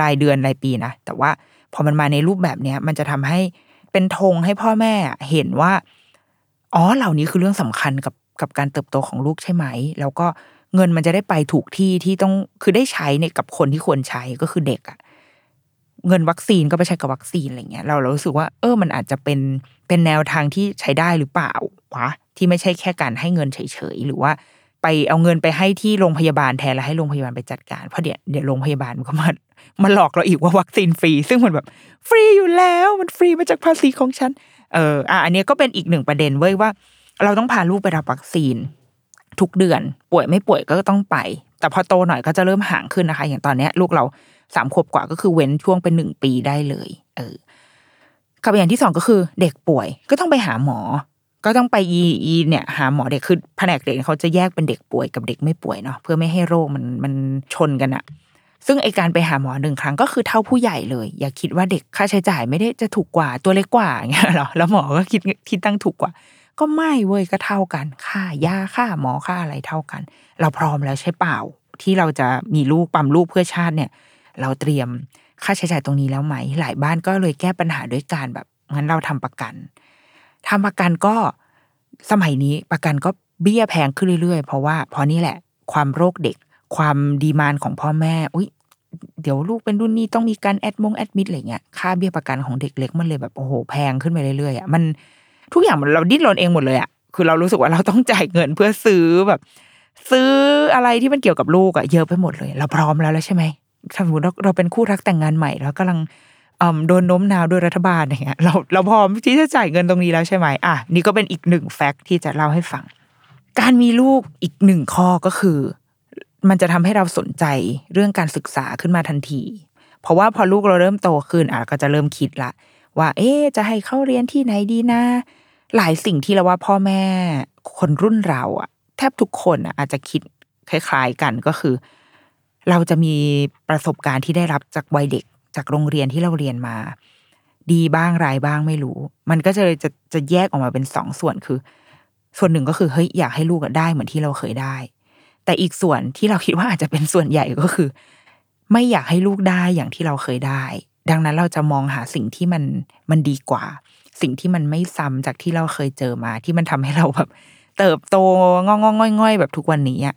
รายเดือนรายปีนะ แต่ว่าพอมันมาในรูปแบบเนี้ยมันจะทำให้เป็นธงให้พ่อแม่เห็นว่า อ๋อเหล่านี้คือเรื่องสำคัญกับกับการเติบโตของลูกใช่ไหม แล้วก็เงินมันจะได้ไปถูกที่ที่ต้องคือได้ใช้ในกับคนที่ควรใช้ก็คือเด็กอะ เงินวัคซีนก็ไปใช้กับวัคซีนอะไรเงี้ยเราเรารู้สึกว่าเออมันอาจจะเป็นเป็นแนวทางที่ใช้ได้หรือเปล่าวะที่ไม่ใช่แค่การให้เงินเฉยๆหรือว่าไปเอาเงินไปให้ที่โรงพยาบาลแทนแล้วให้โรงพยาบาลไปจัดการเพราะเดี๋ยวเดี๋ยวโรงพยาบาลมันก็มามาหลอกเราอีกว่าวัคซีนฟรี ซึ่งมันแบบฟรีอยู่แล้วมันฟรีมาจากภาษีของฉันเอออะอันนี้ก็เป็นอีกหนึ่งประเด็นเว้ยว่า เราต้องพาลูกไปรับวัคซีน ทุกเดือนป่วยไม่ป่วยก็ต้องไป แต่พอโตหน่อยก็จะเริ่มห่างขึ้นนะคะ อย่างตอนเนี้ย ลูกเรา สามขวบกว่าก็คือเว้นช่วงเป็นหนึ่งปีได้เลย เออกับอย่างที่สองก็คือเด็กป่วยก็ต้องไปหาหมอ ก็ต้องไปอีอีเนี่ย หาหมอเด็กคือแผนกเด็กเขาจะแยกเป็นเด็กป่วยกับเด็กไม่ป่วยเนาะเพื่อไม่ให้โรคมันมันชนกันอะซึ่งไอการไปหาหมอหนึ่งครั้งก็คือเท่าผู้ใหญ่เลย อย่าคิดว่าเด็กค่าใช้จ่ายไม่ได้จะถูกกว่าตัวเล็กกว่าอย่างเงี้ยหรอแล้วหมอก็คิดคิดตั้งถูกกว่า ก็ไม่เว้ยก็เท่ากันค่ายาค่าหมอค่าอะไรเท่ากัน เราพร้อมแล้วใช่เปล่าที่เราจะมีลูกปั๊มลูกเพื่อชาติเนี่ย เราเตรียมค่าใช้จ่ายตรงนี้แล้วไหม หลายบ้านก็เลยแก้ปัญหาด้วยการแบบงั้นเราทำประกันทำประกันก็สมัยนี้ประกันก็เบี้ยแพงขึ้นเรื่อยๆ เพราะว่าพอนี่แหละ ความโรคเด็ก ความดีมานของพ่อแม่อุ้ยเดี๋ยวลูกเป็นรุ่นนี้ต้องมีการแอดมงแอดมิดอะไรเงี้ยค่าเบี้ยประกันของเด็กเล็กมันเลยแบบโอ้โหแพงขึ้นไปเรื่อยๆอะมันทุกอย่างเราดิ้นรนเองหมดเลยอะคือเรารู้สึกว่าเราต้องจ่ายเงินเพื่อซื้อแบบ ซื้ออะไรที่มันเกี่ยวกับลูกอะเยอะไปหมดเลย เราพร้อมแล้วแล้วใช่ไหม สมมติเราเราเป็นคู่รักแต่งงานใหม่ แล้วกำลังโดนโน้มน้าวโดยรัฐบาลอย่างเงี้ยเราเราพร้อมที่จะจ่ายเงินตรงนี้แล้วใช่ไหมอะนี่ก็เป็นอีกหนึ่งแฟกต์ที่จะเล่าให้ฟัง การมีลูกอีกหนึ่งข้อก็คือ มันจะทำให้เราสนใจเรื่องการศึกษาขึ้นมาทันที เพราะว่าพอลูกเราเริ่มโตขึ้นอะก็จะเริ่มคิดละว่า เอ๊จะให้เข้าเรียนที่ไหนดีนะ หลายสิ่งที่เราว่าพ่อแม่คนรุ่นเราอะแทบทุกคนอะอาจจะคิดคล้าย ๆกันก็คือ เราจะมีประสบการณ์ที่ได้รับจากวัยเด็ก จากโรงเรียนที่เราเรียนมา ดีบ้างร้ายบ้างไม่รู้ มันก็จะจะจะแยกออกมาเป็นสองส่วนคือ ส่วนหนึ่งก็คือเฮ้ยอยากให้ลูกได้เหมือนที่เราเคยได้ แต่อีกส่วนที่เราคิดว่าอาจจะเป็นส่วนใหญ่ก็คือ ไม่อยากให้ลูกได้อย่างที่เราเคยได้ ดังนั้นเราจะมองหาสิ่งที่มันมันดีกว่า สิ่งที่มันไม่ซ้ำจากที่เราเคยเจอมา ที่มันทำให้เราแบบเติบโตงองงง่อยๆ แบบทุกวันนี้อะ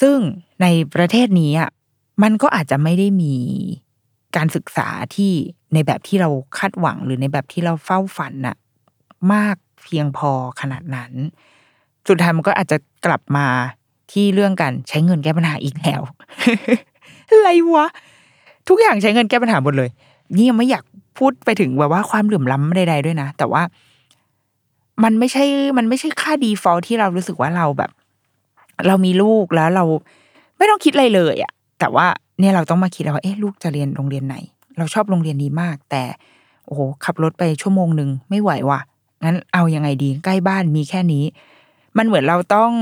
ซึ่งในประเทศนี้อะมันก็อาจจะไม่ได้มีการศึกษาที่ในแบบที่เราคาดหวังหรือในแบบที่เราเฝ้าฝันน่ะมากเพียงพอขนาดนั้น สุดท้ายมันก็อาจจะกลับมาที่เรื่องการใช้เงินแก้ปัญหาอีกแล้วอะไรวะ ทุกอย่างใช้เงินแก้ปัญหาหมดเลย นี่ยังไม่อยากพูดไปถึงแบบว่าความเหลื่อมล้ำใดๆด้วยนะ แต่ว่า มันไม่ใช่ มันไม่ใช่ค่าดีฟอลที่เรารู้สึกว่าเราแบบ เรามีลูกแล้วเราไม่ต้องคิดอะไรเลยอะแต่ว่าเนี่ยเราต้องมาคิดแล้วว่าเอ๊ะลูกจะเรียนโรงเรียนไหน เราชอบโรงเรียนนี้มาก แต่โอ้โหขับรถไปชั่วโมงหนึ่งไม่ไหวว่ะงั้นเอายังไงดีใกล้บ้านมีแค่นี้ มันเหมือนเราต้อง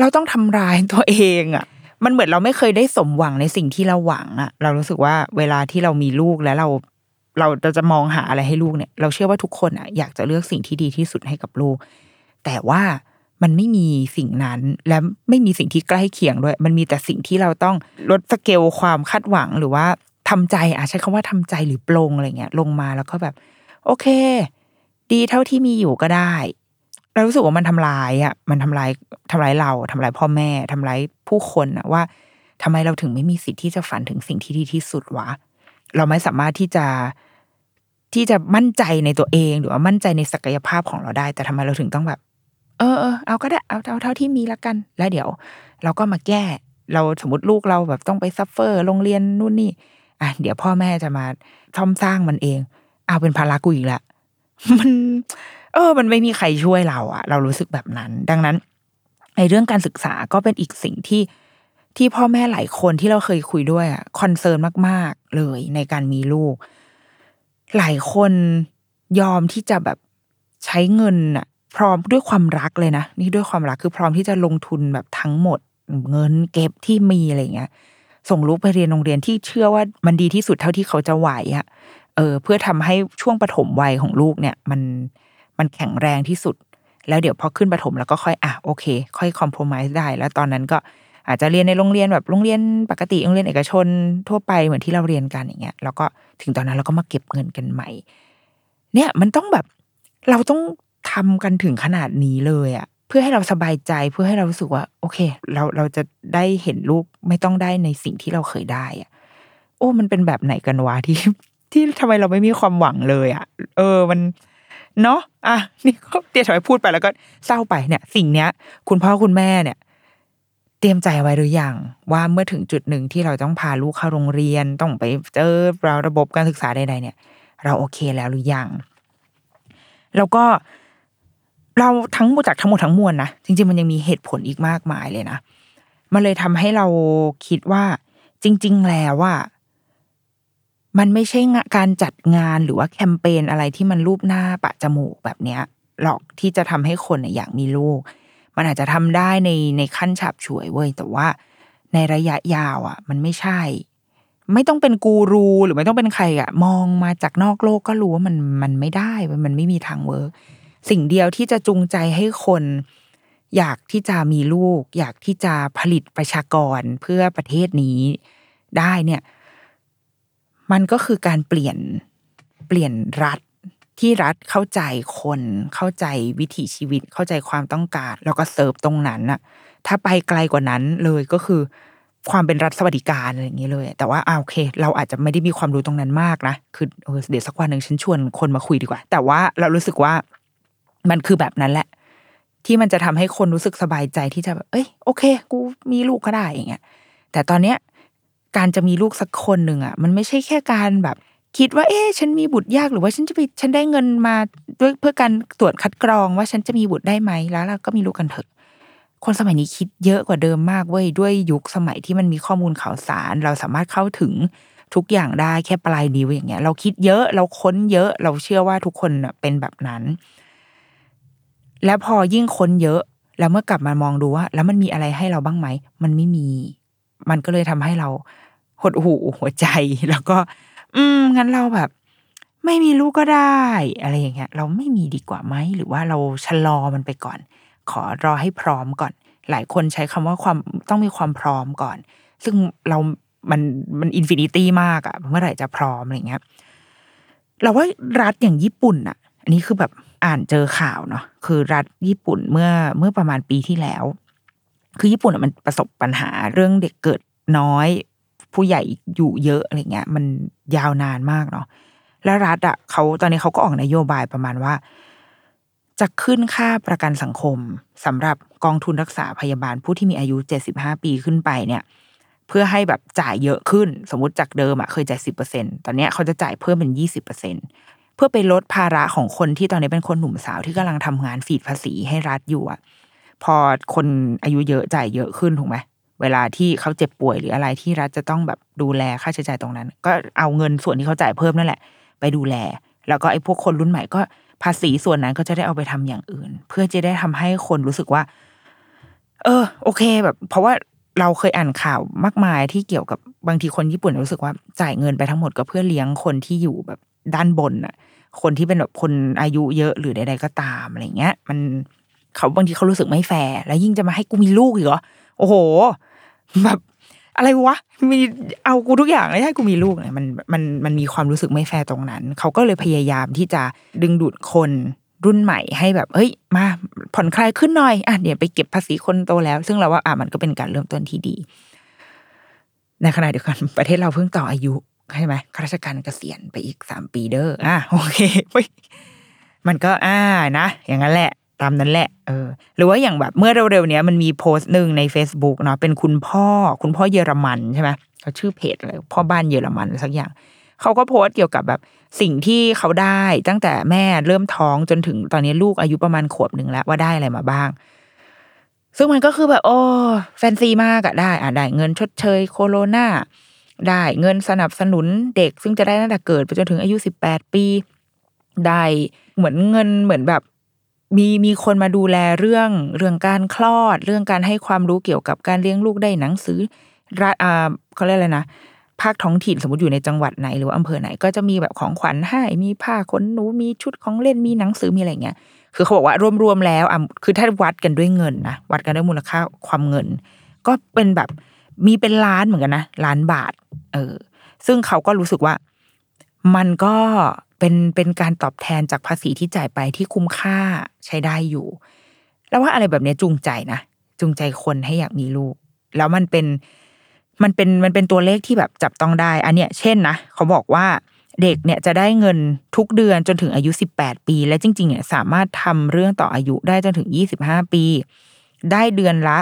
เราต้องทำร้ายตัวเองอะมันเหมือนเราไม่เคยได้สมหวังในสิ่งที่เราหวังอะเรารู้สึกว่าเวลาที่เรามีลูกแล้วเราเราจะมองหาอะไรให้ลูกเนี่ย เราเชื่อว่าทุกคนอะอยากจะเลือกสิ่งที่ดีที่สุดให้กับลูก แต่ว่า มันไม่มีสิ่งนั้น และไม่มีสิ่งที่ใกล้เคียงด้วย มันมีแต่สิ่งที่เราต้องลดสเกลความคาดหวังหรือว่าทำใจอะใช้คำว่าทำใจหรือปลงอะไรเงี้ย ลงมาแล้วก็แบบ โอเค ดีเท่าที่มีอยู่ก็ได้เรารู้สึกว่ามันทำลายอะมันทำลายทำลายเราทำลายพ่อแม่ทำลายผู้คนอะว่าทำไมเราถึงไม่มีสิทธิ์ที่จะฝันถึงสิ่งที่ดีที่สุดวะเราไม่สามารถที่จะที่จะมั่นใจในตัวเองหรือว่ามั่นใจในศักยภาพของเราได้ แต่ทำไมเราถึงต้องแบบ เออเออเอาก็ได้เอาเอาเท่าที่มีละกัน แล้วเดี๋ยว เราก็มาแก้ เราสมมติลูกเราแบบต้องไปซัฟเฟอร์โรงเรียนนู่นนี่อะเดี๋ยวพ่อแม่จะมาซ่อมสร้างมันเอง เอาเป็นภาระกูอีกละมัน เออ มันไม่มีใครช่วยเราอะเรารู้สึกแบบนั้น ดังนั้นในเรื่องการศึกษาก็เป็นอีกสิ่งที่ที่พ่อแม่หลายคนที่เราเคยคุยด้วยอะคอนเซิร์นมาก ๆ เลยในการมีลูก หลายคนยอมที่จะแบบใช้เงินอะ พร้อมด้วยความรักเลยนะนี่ด้วยความรักคือพร้อมที่จะลงทุนแบบทั้งหมดเงินเก็บที่มีอะไรเงี้ยส่งลูกไปเรียนโรงเรียนที่เชื่อว่ามันดีที่สุดเท่าที่เขาจะไหวอะเออเพื่อทำให้ช่วงปฐมวัยของลูกเนี่ย มันมันแข็งแรงที่สุด แล้วเดี๋ยวพอขึ้นปฐมแล้วก็ค่อยอะโอเค ค่อยคอมโพมไ์ได้ แล้วตอนนั้นก็อาจจะเรียนในโรงเรียนแบบโรงเรียนปกติโรงเรียนเอกชนทั่วไปเหมือนที่เราเรียนกันอย่างเงี้ยแล้วก็ถึงตอนนั้นเราก็มาเก็บเงินกันใหม่ เนี่ยมันต้องแบบเราต้อง ทำกันถึงขนาดนี้เลยอะเพื่อให้เราสบายใจเพื่อให้เรารู้สึกว่า โอเค เราเราจะได้เห็นลูกไม่ต้องได้ในสิ่งที่เราเคยได้อะโอ้ มันเป็นแบบไหนกันวะที่ ที่ทำไมเราไม่มีความหวังเลยอะเออมันเนาะอะนี่ก็เดี๋ยวถอยพูดไปแล้วก็เศร้าไปเนี่ย สิ่งเนี้ย คุณพ่อคุณแม่เนี่ย เตรียมใจไว้หรือยังว่าเมื่อถึงจุดหนึ่งที่เราต้องพาลูกเข้าโรงเรียนต้องไปเจอเราระบบการศึกษาใดๆเนี่ย เราโอเคแล้วหรือยังแล้วก็ เราทั้งหมดจากทั้งหมดทั้งมวลนะจริง ๆ มันยังมีเหตุผลอีกมากมายเลยนะมันเลยทำให้เราคิดว่า จริง ๆ แล้วว่า มันไม่ใช่การจัดงานหรือว่าแคมเปญอะไรที่มันรูปหน้าปะจมูกแบบเนี้ยหรอกที่จะทำให้คนอยากมีลูก มันอาจจะทำได้ในในขั้นฉับฉวยเว้ยแต่ว่าในระยะยาวอะ มันไม่ใช่ ไม่ต้องเป็นกูรูหรือไม่ต้องเป็นใครอะ มองมาจากนอกโลกก็รู้ว่ามันมันไม่ได้มันไม่มีทางเวิร์ก สิ่งเดียวที่จะจูงใจให้คน อยากที่จะมีลูก อยากที่จะผลิตประชากรเพื่อประเทศนี้ได้เนี่ย มันก็คือการเปลี่ยนเปลี่ยนรัฐที่รัฐเข้าใจคนเข้าใจวิถีชีวิตเข้าใจความต้องการ แล้วก็เสิร์ฟตรงนั้นน่ะ ถ้าไปไกลกว่านั้นเลยก็คือ ความเป็นรัฐสวัสดิการอะไรอย่างเงี้ยเลย แต่ว่าอาโอเค เราอาจจะไม่ได้มีความรู้ตรงนั้นมากนะคือเออเดี๋ยวสักวันหนึ่งฉันชวนคนมาคุยดีกว่า แต่ว่าเรารู้สึกว่า มันคือแบบนั้นแหละ ที่มันจะทำให้คนรู้สึกสบายใจที่จะแบบเอ้ยโอเค กูมีลูกก็ได้อย่างเงี้ยแต่ตอนเนี้ยการจะมีลูกสักคนหนึ่งอะ มันไม่ใช่แค่การแบบ คิดว่า เอ๊ะฉันมีบุตรยากหรือว่าฉันจะไปฉันได้เงินมาด้วยเพื่อการตรวจคัดกรองว่าฉันจะมีบุตรได้ไหมแล้วเราก็มีลูกกันเถอะ คนสมัยนี้คิดเยอะกว่าเดิมมากเว้ยด้วยยุคสมัยที่มันมีข้อมูลข่าวสาร เราสามารถเข้าถึงทุกอย่างได้แค่ปลายนิ้วอย่างเงี้ย เราคิดเยอะเราค้นเยอะเราเชื่อว่าทุกคนเป็นแบบนั้น แล้วพอยิ่งค้นเยอะ แล้วเมื่อกลับมามองดูว่า แล้วมันมีอะไรให้เราบ้างไหม มันไม่มี มันก็เลยทำให้เราหดหูหัวใจ แล้วก็ อืมงั้นเราแบบ ไม่มีลูกก็ได้ อะไรอย่างเงี้ย เราไม่มีดีกว่าไหม หรือว่าเราชะลอมันไปก่อน ขอรอให้พร้อมก่อน หลายคนใช้คำว่าความต้องมีความพร้อมก่อน ซึ่งเรามันมัน infinity มากอะเมื่อไหร่จะพร้อมอะไรเงี้ยเราว่ารัฐอย่างญี่ปุ่นอะอันนี้คือแบบ อ่านเจอข่าวเนาะคือรัฐญี่ปุ่นเมื่อเมื่อประมาณปีที่แล้ว คือญี่ปุ่นมันประสบปัญหาเรื่องเด็กเกิดน้อย ผู้ใหญ่อยู่เยอะอะไรเงี้ย มันยาวนานมากเนาะแล้วรัฐอะเขาตอนนี้เขาก็ออกนโยบายประมาณว่า จะขึ้นค่าประกันสังคมสำหรับกองทุนรักษาพยาบาลผู้ที่มีอายุเจ็ดสิบห้าปีขึ้นไปเนี่ยเพื่อให้แบบจ่ายเยอะขึ้น สมมติจากเดิมอะเคยจ่ายสิบเปอร์เซ็นตอนนี้เขาจะจ่ายเพิ่มเป็นยี่สิบเปอร์เซ็น เพื่อไปลดภาระของคนที่ตอนนี้เป็นคนหนุ่มสาวที่กำลังทำงานฝีดภาษีให้รัฐอยู่อะพอคนอายุเยอะจ่ายเยอะขึ้นถูกไหมเวลาที่เขาเจ็บป่วยหรืออะไรที่รัฐจะต้องแบบดูแลค่าใช้จ่ายตรงนั้น ก็เอาเงินส่วนที่เขาจ่ายเพิ่มนั่นแหละ ไปดูแล แล้วก็ไอ้พวกคนรุ่นใหม่ก็ภาษีส่วนนั้นก็จะได้เอาไปทำอย่างอื่น เพื่อจะได้ทำให้คนรู้สึกว่า เออ โอเคแบบ เพราะว่าเราเคยอ่านข่าวมากมายที่เกี่ยวกับบางทีคนญี่ปุ่นรู้สึกว่าจ่ายเงินไปทั้งหมดก็เพื่อเลี้ยงคนที่อยู่แบบด้านบนอะ คนที่เป็นแบบคนอายุเยอะหรือใดๆก็ตามอะไรเงี้ย มันเขาบางทีเขารู้สึกไม่แฟร์แล้วยิ่งจะมาให้กูมีลูกอีกเหรอโอ้โห แบบอะไรวะมีเอากูทุกอย่างเลยให้กูมีลูกเนี่ยมันมันมันมีความรู้สึกไม่แฟร์ตรงนั้น เขาก็เลยพยายามที่จะดึงดูดคนรุ่นใหม่ให้แบบ เฮ้ย มาผ่อนคลายขึ้นหน่อยอะเดี๋ยวไปเก็บภาษีคนโตแล้ว ซึ่งเราว่าอะมันก็เป็นการเริ่มต้นที่ดี ในขณะเดียวกันประเทศเราเพิ่งต่ออายุ ใช่ไหมข้าราชการเกษียณไปอีกสามปีเด้ออะโอเคมันก็อ่านะ อย่างนั้นแหละ ตามนั้นแหละเออหรือว่าอย่างแบบเมื่อเร็วๆนี้มันมีโพสต์หนึ่งใน Facebook เนาะเป็นคุณพ่อ คุณพ่อเยอรมันใช่ไหมเขาชื่อเพจอะไรพ่อบ้านเยอรมันสักอย่างเขาก็โพสต์เกี่ยวกับแบบสิ่งที่เขาได้ตั้งแต่แม่เริ่มท้องจนถึงตอนนี้ลูกอายุประมาณขวบหนึ่งแล้วว่าได้อะไรมาบ้าง ซึ่งมันก็คือแบบ โอ้แฟนซีมากอะได้อะได้เงินชดเชยโคโรนา ได้เงินสนับสนุนเด็ก ซึ่งจะได้ตั้งแต่เกิดไปจนถึงอายุสิบแปดปี ได้เหมือนเงินเหมือนแบบมีมีคนมาดูแลเรื่องเรื่องการคลอด เรื่องการให้ความรู้เกี่ยวกับการเลี้ยงลูกได้หนังสือรัฐอ่าเขาเรียกอะไรนะภาคท้องถิ่นสมมติอยู่ในจังหวัดไหนหรือว่าอำเภอไหน ก็จะมีแบบของขวัญให้มีผ้าขนหนูมีชุดของเล่นมีหนังสือมีอะไรเงี้ยคือเขาบอกว่ารวมๆแล้วอะคือถ้าวัดกันด้วยเงินนะวัดกันด้วยมูลค่าความเงิน ก็เป็นแบบ มีเป็นล้านเหมือนกันนะล้านบาท เออ ซึ่งเขาก็รู้สึกว่า มันก็เป็นเป็นการตอบแทนจากภาษีที่จ่ายไปที่คุ้มค่าใช้ได้อยู่ แล้วว่าอะไรแบบนี้จูงใจนะจูงใจคนให้อยากมีลูก แล้วมันเป็นมันเป็นมันเป็นตัวเลขที่แบบจับต้องได้ อันเนี้ยเช่นนะเขาบอกว่าเด็กเนี่ยจะได้เงินทุกเดือนจนถึงอายุสิบแปดปี และจริงๆเนี่ยสามารถทำเรื่องต่ออายุได้จนถึงยี่สิบห้าปี ได้เดือนละ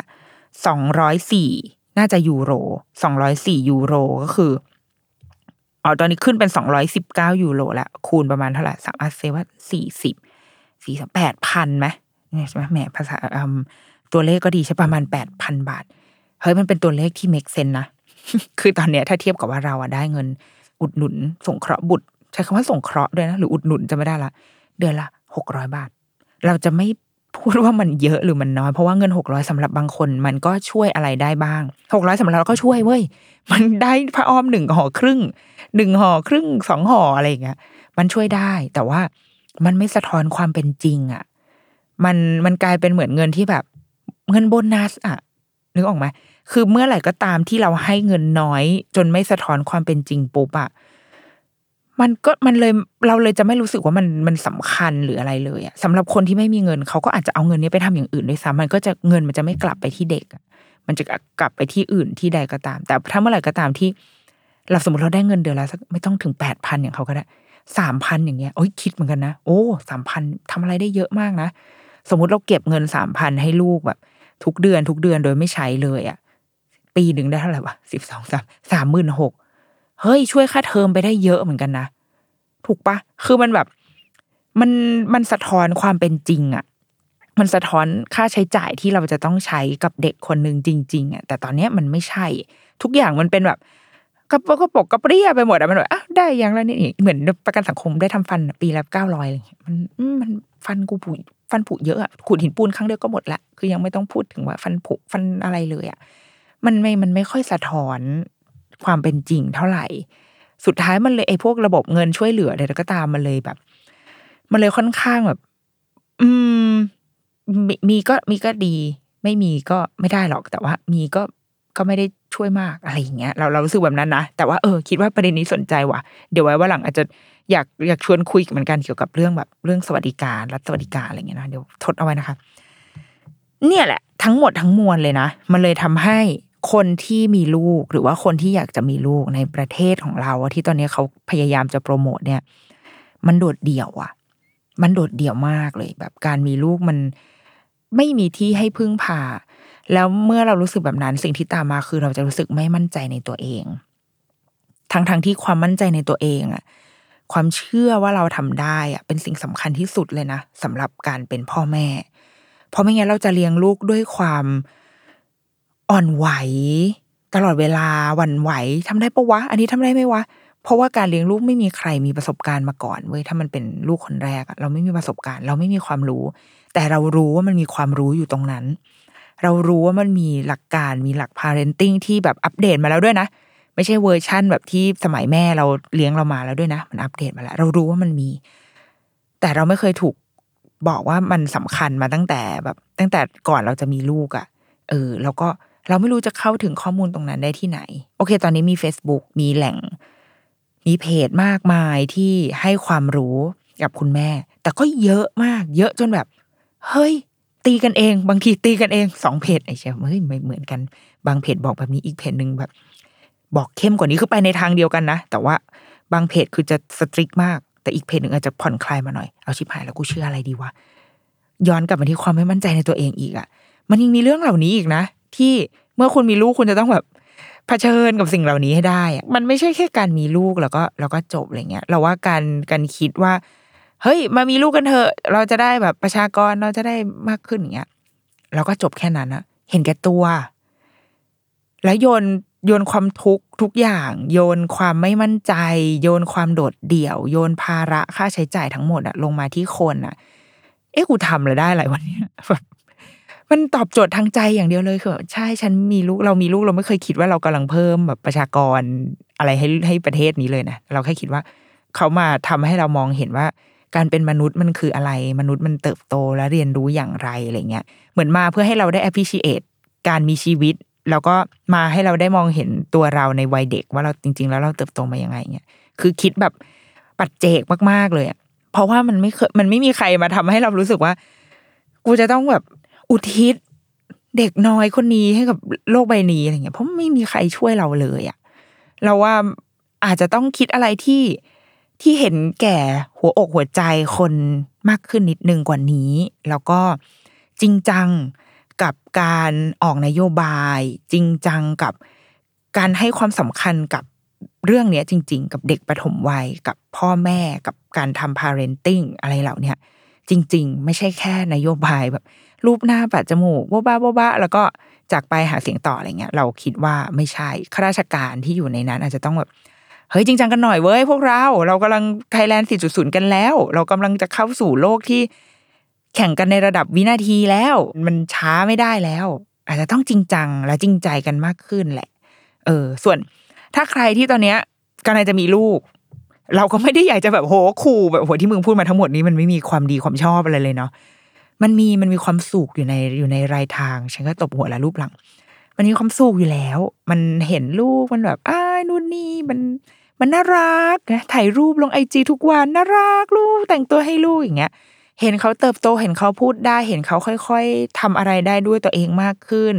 สองร้อยสี่ น่าจะยูโรสองร้อยสี่ยูโรก็คืออ๋อตอนนี้ขึ้นเป็นสองร้อยสิบเก้ายูโรละคูณประมาณเท่าไหร่สามอาเซว่าสี่สิบสี่สิบแปดพันไหมเนี่ยใช่ไหมแหมภาษาตัวเลขก็ดีใช่ประมาณแปดพันบาท เฮ้ยมันเป็นตัวเลขที่ make sense นะ คือตอนเนี้ยถ้าเทียบกับว่าเราอะได้เงิน อุดหนุนสงเคราะห์บุตร ใช้คำว่าสงเคราะห์ด้วยนะ หรืออุดหนุนจะไม่ได้ละ เดือนละหกร้อยบาท เราจะไม่ พูดว่ามันเยอะหรือมันน้อย เพราะว่าเงินหกร้อยสำหรับบางคน มันก็ช่วยอะไรได้บ้างหกร้อยสำหรับเราก็ช่วยเว้ยมันได้พระอ้อมหนึ่งห่อครึ่งหนึ่งห่อครึ่งสองห่ออะไรอย่างเงี้ยมันช่วยได้ แต่ว่ามันไม่สะท้อนความเป็นจริงอะ่ะ มันมันกลายเป็นเหมือนเงินที่แบบ เงินโบนัสอะนึกออกไหมคือเมื่อไหร่ก็ตามที่เราให้เงินน้อย จนไม่สะท้อนความเป็นจริงปุ๊บอะ มันก็มันเลยเราเลยจะไม่รู้สึกว่ามันมันสำคัญหรืออะไรเลยอะสำหรับคนที่ไม่มีเงินเขาก็อาจจะเอาเงินนี้ไปทำอย่างอื่นด้วยซ้ำมันก็จะเงินมันจะไม่กลับไปที่เด็กอะมันจะกลับไปที่อื่นที่ใดก็ตาม แต่ถ้าเมื่อไหร่ก็ตามที่ เราสมมติเราได้เงินเดือนแล้วสักไม่ต้องถึงแปดพันอย่างเขาก็ได้สามพันอย่างเงี้ยโอ้ยคิดเหมือนกันนะโอ้สามพันทำอะไรได้เยอะมากนะสมมติเราเก็บเงินสามพันให้ลูกแบบ ทุกเดือนทุกเดือนโดยไม่ใช้เลยอะปีหนึ่งได้เท่าไหร่วะสิบสองสามสามหมื่นหก เฮ้ยช่วยค่าเทอมไปได้เยอะเหมือนกันนะถูกปะคือมันแบบมันมันสะท้อนความเป็นจริงอะมันสะท้อนค่าใช้จ่ายที่เราจะต้องใช้กับเด็กคนหนึ่งจริง ๆอะแต่ตอนเนี้ยมันไม่ใช่ ทุกอย่างมันเป็นแบบกระปกกระปกกระเปรี้ยไปหมดอะมันแบบอะได้ย่างละนี่เหมือนประกันสังคมได้ทำฟันปีละเก้าร้อยอะไรเงี้ยมันมมันฟันกูผุฟันผุเยอะอะขูดหินปูนครั้งเดียวก็หมดละคือยังไม่ต้องพูดถึงว่าฟันผุฟันอะไรเลยอะมันไม่มันไม่ค่อยสะท้อน ความเป็นจริงเท่าไหร่ สุดท้ายมันเลยไอ้พวกระบบเงินช่วยเหลืออะไรก็ตามมันเลยแบบ มันเลยค่อนข้างแบบ อืมมีมีก็มีก็ดี ไม่มีก็ไม่ได้หรอกแต่ว่า มีก็ก็ไม่ได้ช่วยมากอะไรอย่างเงี้ยเราเรารู้สึกแบบนั้นนะแต่ว่าเออคิดว่าประเด็นนี้สนใจว่ะ เดี๋ยวไว้ว่าหลังอาจจะอยากอยากชวนคุยเหมือนกันเกี่ยวกับเรื่องแบบเรื่องสวัสดิการรัฐสวัสดิการอะไรเงี้ยนะเดี๋ยวทดเอาไว้นะคะ เนี่ยแหละ ทั้งหมดทั้งมวลเลยนะ มันเลยทำให้ คนที่มีลูกหรือว่าคนที่อยากจะมีลูกในประเทศของเราที่ตอนนี้เขาพยายามจะโปรโมทเนี่ย มันโดดเดี่ยวอะมันโดดเดี่ยวมากเลย แบบการมีลูกมันไม่มีที่ให้พึ่งพาแล้วเมื่อเรารู้สึกแบบนั้นสิ่งที่ตามมาคือเราจะรู้สึกไม่มั่นใจในตัวเอง ทั้งทั้งที่ความมั่นใจในตัวเองอะความเชื่อว่าเราทำได้อะเป็นสิ่งสำคัญที่สุดเลยนะสำหรับการเป็นพ่อแม่ เพราะไม่งั้นเราจะเลี้ยงลูกด้วยความ อ่อนไหว ตลอดเวลาหวั่นไหวทำได้ปะวะ อันนี้ทำได้ไหมวะ เพราะว่าการเลี้ยงลูกไม่มีใครมีประสบการณ์มาก่อนเว้ยถ้ามันเป็นลูกคนแรกเราไม่มีประสบการณ์ เราไม่มีความรู้ แต่เรารู้ว่ามันมีความรู้อยู่ตรงนั้น เรารู้ว่ามันมีหลักการมีหลัก parenting ที่แบบอัปเดตมาแล้วด้วยนะไม่ใช่เวอร์ชั่นแบบที่สมัยแม่เราเลี้ยงเรามาแล้วด้วยนะ มันอัปเดตมาแล้ว เรารู้ว่ามันมี แต่เราไม่เคยถูกบอกว่ามันสำคัญมาตั้งแต่แบบ ตั้งแต่ก่อนเราจะมีลูกอะ่ะ เออ แล้วก็ เราไม่รู้จะเข้าถึงข้อมูลตรงนั้นได้ที่ไหน โอเค ตอนนี้มี Facebook มีแหล่ง มีเพจมากมายที่ให้ความรู้กับคุณแม่ แต่ก็เยอะมาก เยอะจนแบบ เฮ้ย ตีกันเอง บางทีตีกันเองสองเพจไอ้เชี่ยเฮ้ยไม่เหมือนกัน บางเพจบอกแบบนี้อีกเพจหนึ่งแบบ บอกเข้มกว่านี้คือไปในทางเดียวกันนะ แต่ว่าบางเพจคือจะสตริกมาก แต่อีกเพจหนึ่งอาจจะผ่อนคลายมาหน่อย เอาชิบหายแล้วกูเชื่ออะไรดีวะย้อนกลับมาที่ความไม่มั่นใจในตัวเองอีกอะ่ะ มันยังมีเรื่องเหล่านี้อีกนะ ที่เมื่อคุณมีลูกคุณจะต้องแบบเผชิญกับสิ่งเหล่านี้ให้ได้ มันไม่ใช่แค่การมีลูกแล้วก็แล้วก็จบอะไรเงี้ย เราว่าการการคิดว่า เฮ้ย มามีลูกกันเถอะ เราจะได้แบบประชากรเราจะได้มากขึ้นอย่างเงี้ยเราก็จบแค่นั้นนะเห็นแก่ตัว แล้วโยนโยนความทุกข์ทุกอย่าง โยนความไม่มั่นใจ โยนความโดดเดี่ยว โยนภาระค่าใช้จ่ายทั้งหมดอะลงมาที่คนอะเอ๊ะกูทำเลยได้อะไรวันนี้แบบ มันตอบโจทย์ทางใจอย่างเดียวเลยคือใช่ฉันมีลูกเรามีลูกเราไม่เคยคิดว่าเรากำลังเพิ่มแบบประชากรอะไรให้ให้ประเทศนี้เลยนะเราแค่คิดว่าเขามาทำให้เรามองเห็นว่า การเป็นมนุษย์มันคืออะไร มนุษย์มันเติบโตและเรียนรู้อย่างไรอะไรเงี้ยเหมือนมาเพื่อให้เราได้ appreciate การมีชีวิต แล้วก็มาให้เราได้มองเห็นตัวเราในวัยเด็ก ว่าเราจริง ๆ แล้วเราเติบโตมายังไงเงี้ยคือคิดแบบปัจเจกมากๆเลยอะเพราะว่ามันไม่เคยมันไม่มีใครมาทำให้เรารู้สึกว่า กูจะต้องแบบ อุทิศเด็กน้อยคนนี้ให้กับโลกใบนี้อะไรเงี้ยเพราะไม่มีใครช่วยเราเลยอะเราว่าอาจจะต้องคิดอะไรที่ที่เห็นแก่หัวอกหัวใจคนมากขึ้นนิดนึงกว่านี้ แล้วก็จริงจังกับการออกนโยบาย จริงจังกับการให้ความสำคัญกับเรื่องเนี้ยจริง ๆ กับเด็กปฐมวัยกับพ่อแม่กับการทำ parenting อะไรเหล่านี้จริง ๆ ไม่ใช่แค่นโยบายแบบ รูปหน้าปัดจมูกบ้าบ้าบ้าแล้วก็จากไปหาเสียงต่ออะไรเงี้ย เราคิดว่าไม่ใช่ข้าราชการที่อยู่ในนั้น อาจจะต้องแบบเฮ้ยจริงจังกันหน่อยเว้ยพวกเรา เรากำลังไทยแลนด์4.0 กันแล้ว เรากำลังจะเข้าสู่โลกที่แข่งกันในระดับวินาทีแล้ว มันช้าไม่ได้แล้ว อาจจะต้องจริงจังและจริงใจกันมากขึ้นแหละ เออ ส่วนถ้าใครที่ตอนเนี้ยกำลังจะมีลูก เราก็ไม่ได้อยากจะแบบโหขู่แบบโหที่มึงพูดมาทั้งหมดนี้มันไม่มีความดีความชอบอะไรเลยเนาะ มันมีมันมีความสุขอยู่ในอยู่ในรายทาง ฉันก็ตบหัวแล้วรูปหลัง มันมีความสุขอยู่แล้ว มันเห็นลูกมันแบบอ้านู่นนี่มันมันน่ารักนะถ่ายรูปลงไอจีทุกวันน่ารักลูกแต่งตัวให้ลูกอย่างเงี้ย เห็นเขาเติบโตเห็นเขาพูดได้ เห็นเขาค่อยๆทำอะไรได้ด้วยตัวเองมากขึ้น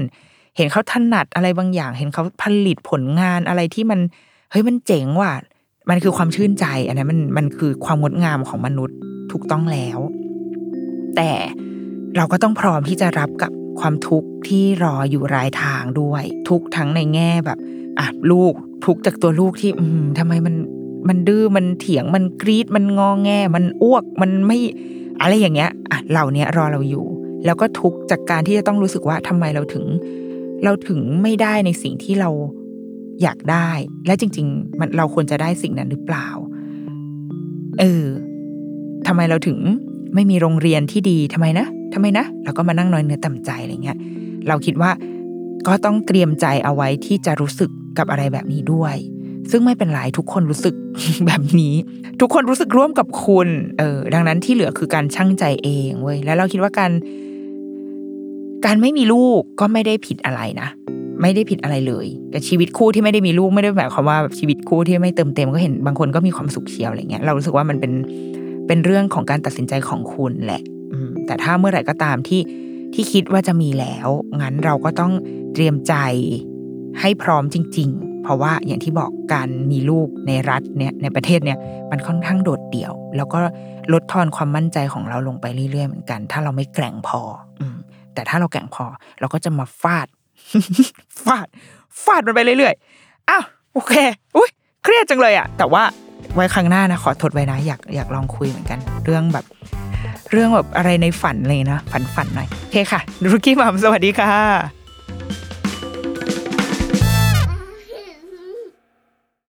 เห็นเขาถนัดอะไรบางอย่าง เห็นเขาผลิตผลงานอะไรที่มันเฮ้ยมันเจ๋งว่ะมันคือความชื่นใจอันนั้นมันมันคือความงดงามของมนุษย์ถูกต้องแล้ว แต่เราก็ต้องพร้อมที่จะรับกับความทุกข์ที่รออยู่รายทางด้วย ทุกทั้งในแง่แบบอะลูกทุกจากตัวลูกที่ อืมทำไมมันมันดื้อมันเถียงมันกรีดมันงอแง มันอ้วกมันไม่อะไรอย่างเงี้ยอะเหล่านี้รอเราอยู่ แล้วก็ทุกจากการที่จะต้องรู้สึกว่าทำไมเราถึง เราถึงไม่ได้ในสิ่งที่เราอยากได้ และจริง ๆ มันเราควรจะได้สิ่งนั้นหรือเปล่า เออทำไมเราถึง ไม่มีโรงเรียนที่ดีทำไมนะทำไมนะแล้วก็มานั่งน้อยเนื้อต่ำใจอะไรเงี้ยเราคิดว่าก็ต้องเตรียมใจเอาไว้ที่จะรู้สึกกับอะไรแบบนี้ด้วย ซึ่งไม่เป็นไรทุกคนรู้สึกแบบนี้ ทุกคนรู้สึกร่วมกับคุณเออดังนั้นที่เหลือคือการชั่งใจเองเว้ยแล้วเราคิดว่าการการไม่มีลูกก็ไม่ได้ผิดอะไรนะไม่ได้ผิดอะไรเลยแต่ชีวิตคู่ที่ไม่ได้มีลูกไม่ได้หมายความว่าชีวิตคู่ที่ไม่เติมเต็มก็เห็นบางคนก็มีความสุขเชียวอะไรเงี้ยเรารู้สึกว่ามันเป็น เป็นเรื่องของการตัดสินใจของคุณแหละแต่ถ้าเมื่อไหร่ก็ตามที่ที่คิดว่าจะมีแล้ว งั้นเราก็ต้องเตรียมใจให้พร้อมจริง ๆ เพราะว่าอย่างที่บอกการมีลูกในรัฐเนี่ยในประเทศเนี่ยมันค่อนข้างโดดเดี่ยว แล้วก็ลดทอนความมั่นใจของเราลงไปเรื่อยๆเหมือนกัน ถ้าเราไม่แกร่งพอ อืแต่ถ้าเราแกร่งพอ เราก็จะมาฟาด ฟาด ฟาดมันไปเรื่อยๆอ้าวโอเค อุ้ยเครียดจังเลยอะแต่ว่า ไว้ครั้งหน้านะขอทดไว้นะอยากอยากลองคุยเหมือนกัน เรื่องแบบ เรื่องแบบอะไรในฝันเลยนะ ฝันฝันหน่อยโอเคค่ะรุกี้มัมสวัสดีค่ะ